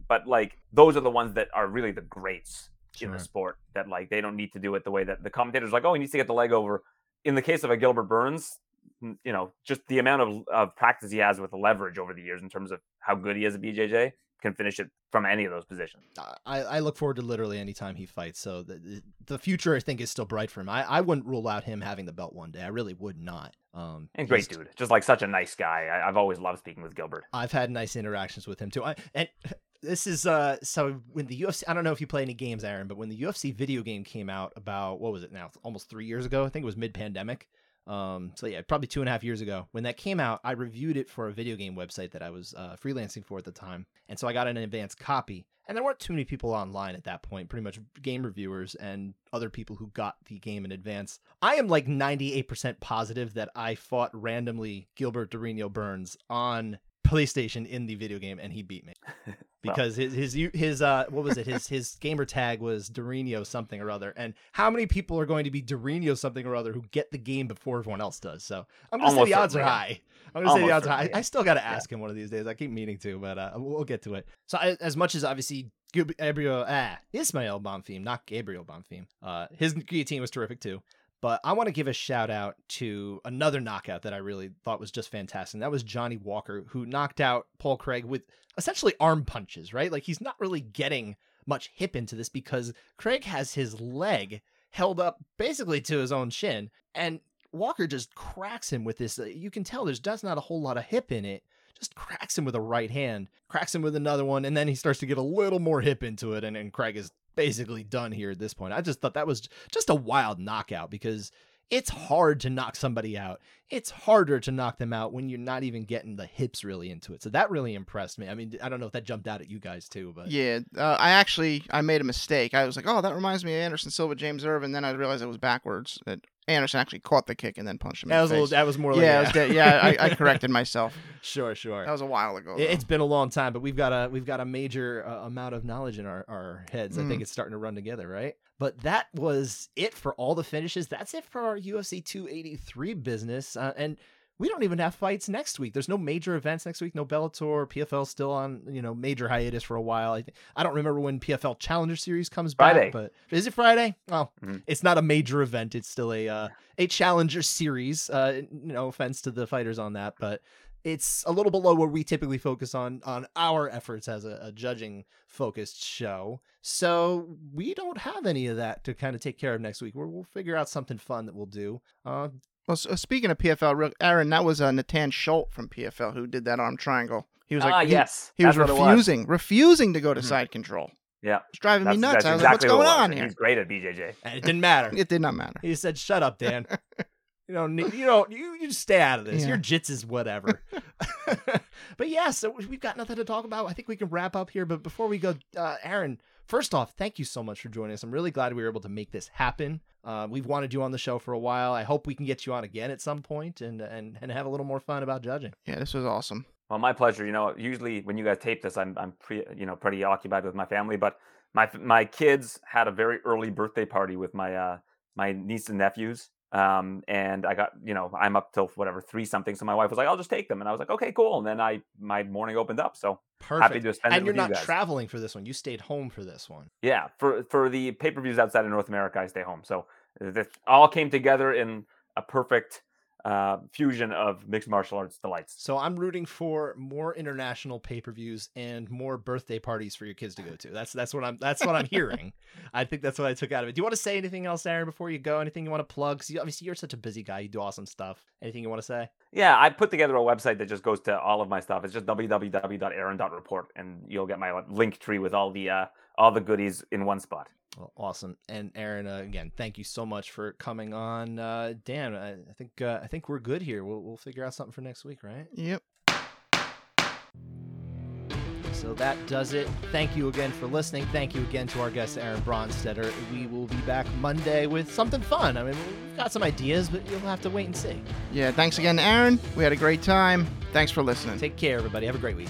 but like those are the ones that are really the greats in the sport. That like they don't need to do it the way that the commentators like, oh, he needs to get the leg over. In the case of a Gilbert Burns, you know, just the amount of, of practice he has with leverage over the years in terms of how good he is at BJJ can finish it from any of those positions. I, I look forward to literally any time he fights. So the the- future I think is still bright for him. I, I wouldn't rule out him having the belt one day. I really would not. Um, And great dude, just like such a nice guy. I, I've always loved speaking with Gilbert. I've had nice interactions with him too. I, and this is uh so when the UFC I don't know if you play any games, Aaron, but when the UFC video game came out about what was it now? Almost three years ago. I think it was mid pandemic. Um so yeah, probably two and a half years ago. When that came out, I reviewed it for a video game website that I was uh, freelancing for at the time. And so I got an advanced copy. And there weren't too many people online at that point, pretty much game reviewers and other people who got the game in advance. I am like 98% positive that I fought randomly Gilbert Durinho Burns on PlayStation in the video game and he beat me. Because his his his uh what was it? His his gamer tag was Durinho something or other. And how many people are going to be Durinho something or other who get the game before everyone else does? So I'm gonna Almost say the odds are high. I'm gonna say the Almost odds are high. I still got to ask him one of these days. I keep meaning to but uh we'll get to it. So I, as much as obviously Gabriel ah Ismael Bonfim not Gabriel Bonfim uh his guillotine was terrific too but I want to give a shout out to another knockout that I really thought was just fantastic. And that was Johnny Walker, who knocked out Paul Craig with essentially arm punches, right? Like he's not really getting much hip into this because Craig has his leg held up basically to his own shin. And Walker just cracks him with this. uh, You can tell there's just not a whole lot of hip in it. Just cracks him with a right hand, cracks him with another one, and then he starts to get a little more hip into it. And, and Craig is basically done here at this point. I just thought that was just a wild knockout because it's hard to knock somebody out. It's harder to knock them out when you're not even getting the hips really into it. So that really impressed me. I mean, I don't know if that jumped out at you guys too, but Yeah, uh, I actually I made a mistake. I was like, oh, that reminds me of Anderson Silva, James Irvin. Then I realized it was backwards. Anderson actually caught the kick and then punched him. that in was the a little, that was more like yeah, de- yeah. I, I corrected myself. sure, sure. That was a while ago. Though. It's been a long time, but we've got a we've got a major uh, amount of knowledge in our, our heads. I think Mm. it's starting to run together, right? But that was it for all the finishes. That's it for our UFC 283 business, uh, and we don't even have fights next week. There's no major events next week. No Bellator. PFL still on you know major hiatus for a while. I think I don't remember when PFL Challenger Series comes Friday. back, but is it Friday? Well, Mhm. it's not a major event. It's still a uh, a Challenger Series. Uh, no offense to the fighters on that, but it's a little below where we typically focus on on our efforts as a, a judging focused show. So we don't have any of that to kind of take care of next week. We'll figure out something fun that we'll do. Uh, Well, s- uh, speaking of PFL, Aaron, that was uh, Natan Schulte from PFL who did that arm triangle. He was like, ah, he, yes, he was that's what it refusing, refusing to go to Mhm. side control. Yeah, It's driving that's, me nuts. I was exactly like, what's going was, on here? He's great at BJJ. and it didn't matter. It did not matter. he said, "Shut up, Dan." You know, you know, you, you just stay out of this. Yeah. Your jits is whatever. but yeah, so we've got nothing to talk about. I think we can wrap up here. But before we go, uh, Aaron, first off, thank you so much for joining us. I'm really glad we were able to make this happen. Uh, we've wanted you on the show for a while. I hope we can get you on again at some point and and and have a little more fun about judging. Yeah, this was awesome. Well, my pleasure. You know, usually when you guys tape this, I'm I'm pre, you know pretty occupied with my family, but my my kids had a very early birthday party with my uh my niece and nephews. Um, and I got you know I'm up till whatever three something. So my wife was like, "I'll just take them," and I was like, "Okay, cool." And then I my morning opened up, so Perfect. happy to spend and it you're with not you traveling for this one. You stayed home for this one. Yeah, for for the pay per views outside of North America, I stay home. So this all came together in a perfect uh, fusion of mixed martial arts delights. So I'm rooting for more international pay-per-views and more birthday parties for your kids to go to. That's that's what I'm that's what I'm hearing. I think that's what I took out of it. Do you want to say anything else, Aaron, before you go? Anything you want to plug? 'Cause you, obviously you're such a busy guy. You do awesome stuff. Anything you want to say? Yeah, I put together a website that just goes to all of my stuff. It's just www.aaron.report, and you'll get my link tree with all the uh, all the goodies in one spot. Well, awesome. And Aaron, uh, again, thank you so much for coming on. Uh, Dan, I, I think uh, I think we're good here. We'll we'll figure out something for next week, right? Yep. So that does it. Thank you again for listening. Thank you again to our guest, Aaron Bronsteter. We will be back Monday with something fun. I mean, we've got some ideas, but you'll have to wait and see. Yeah, thanks again, Aaron. We had a great time. Thanks for listening. Take care, everybody. Have a great week.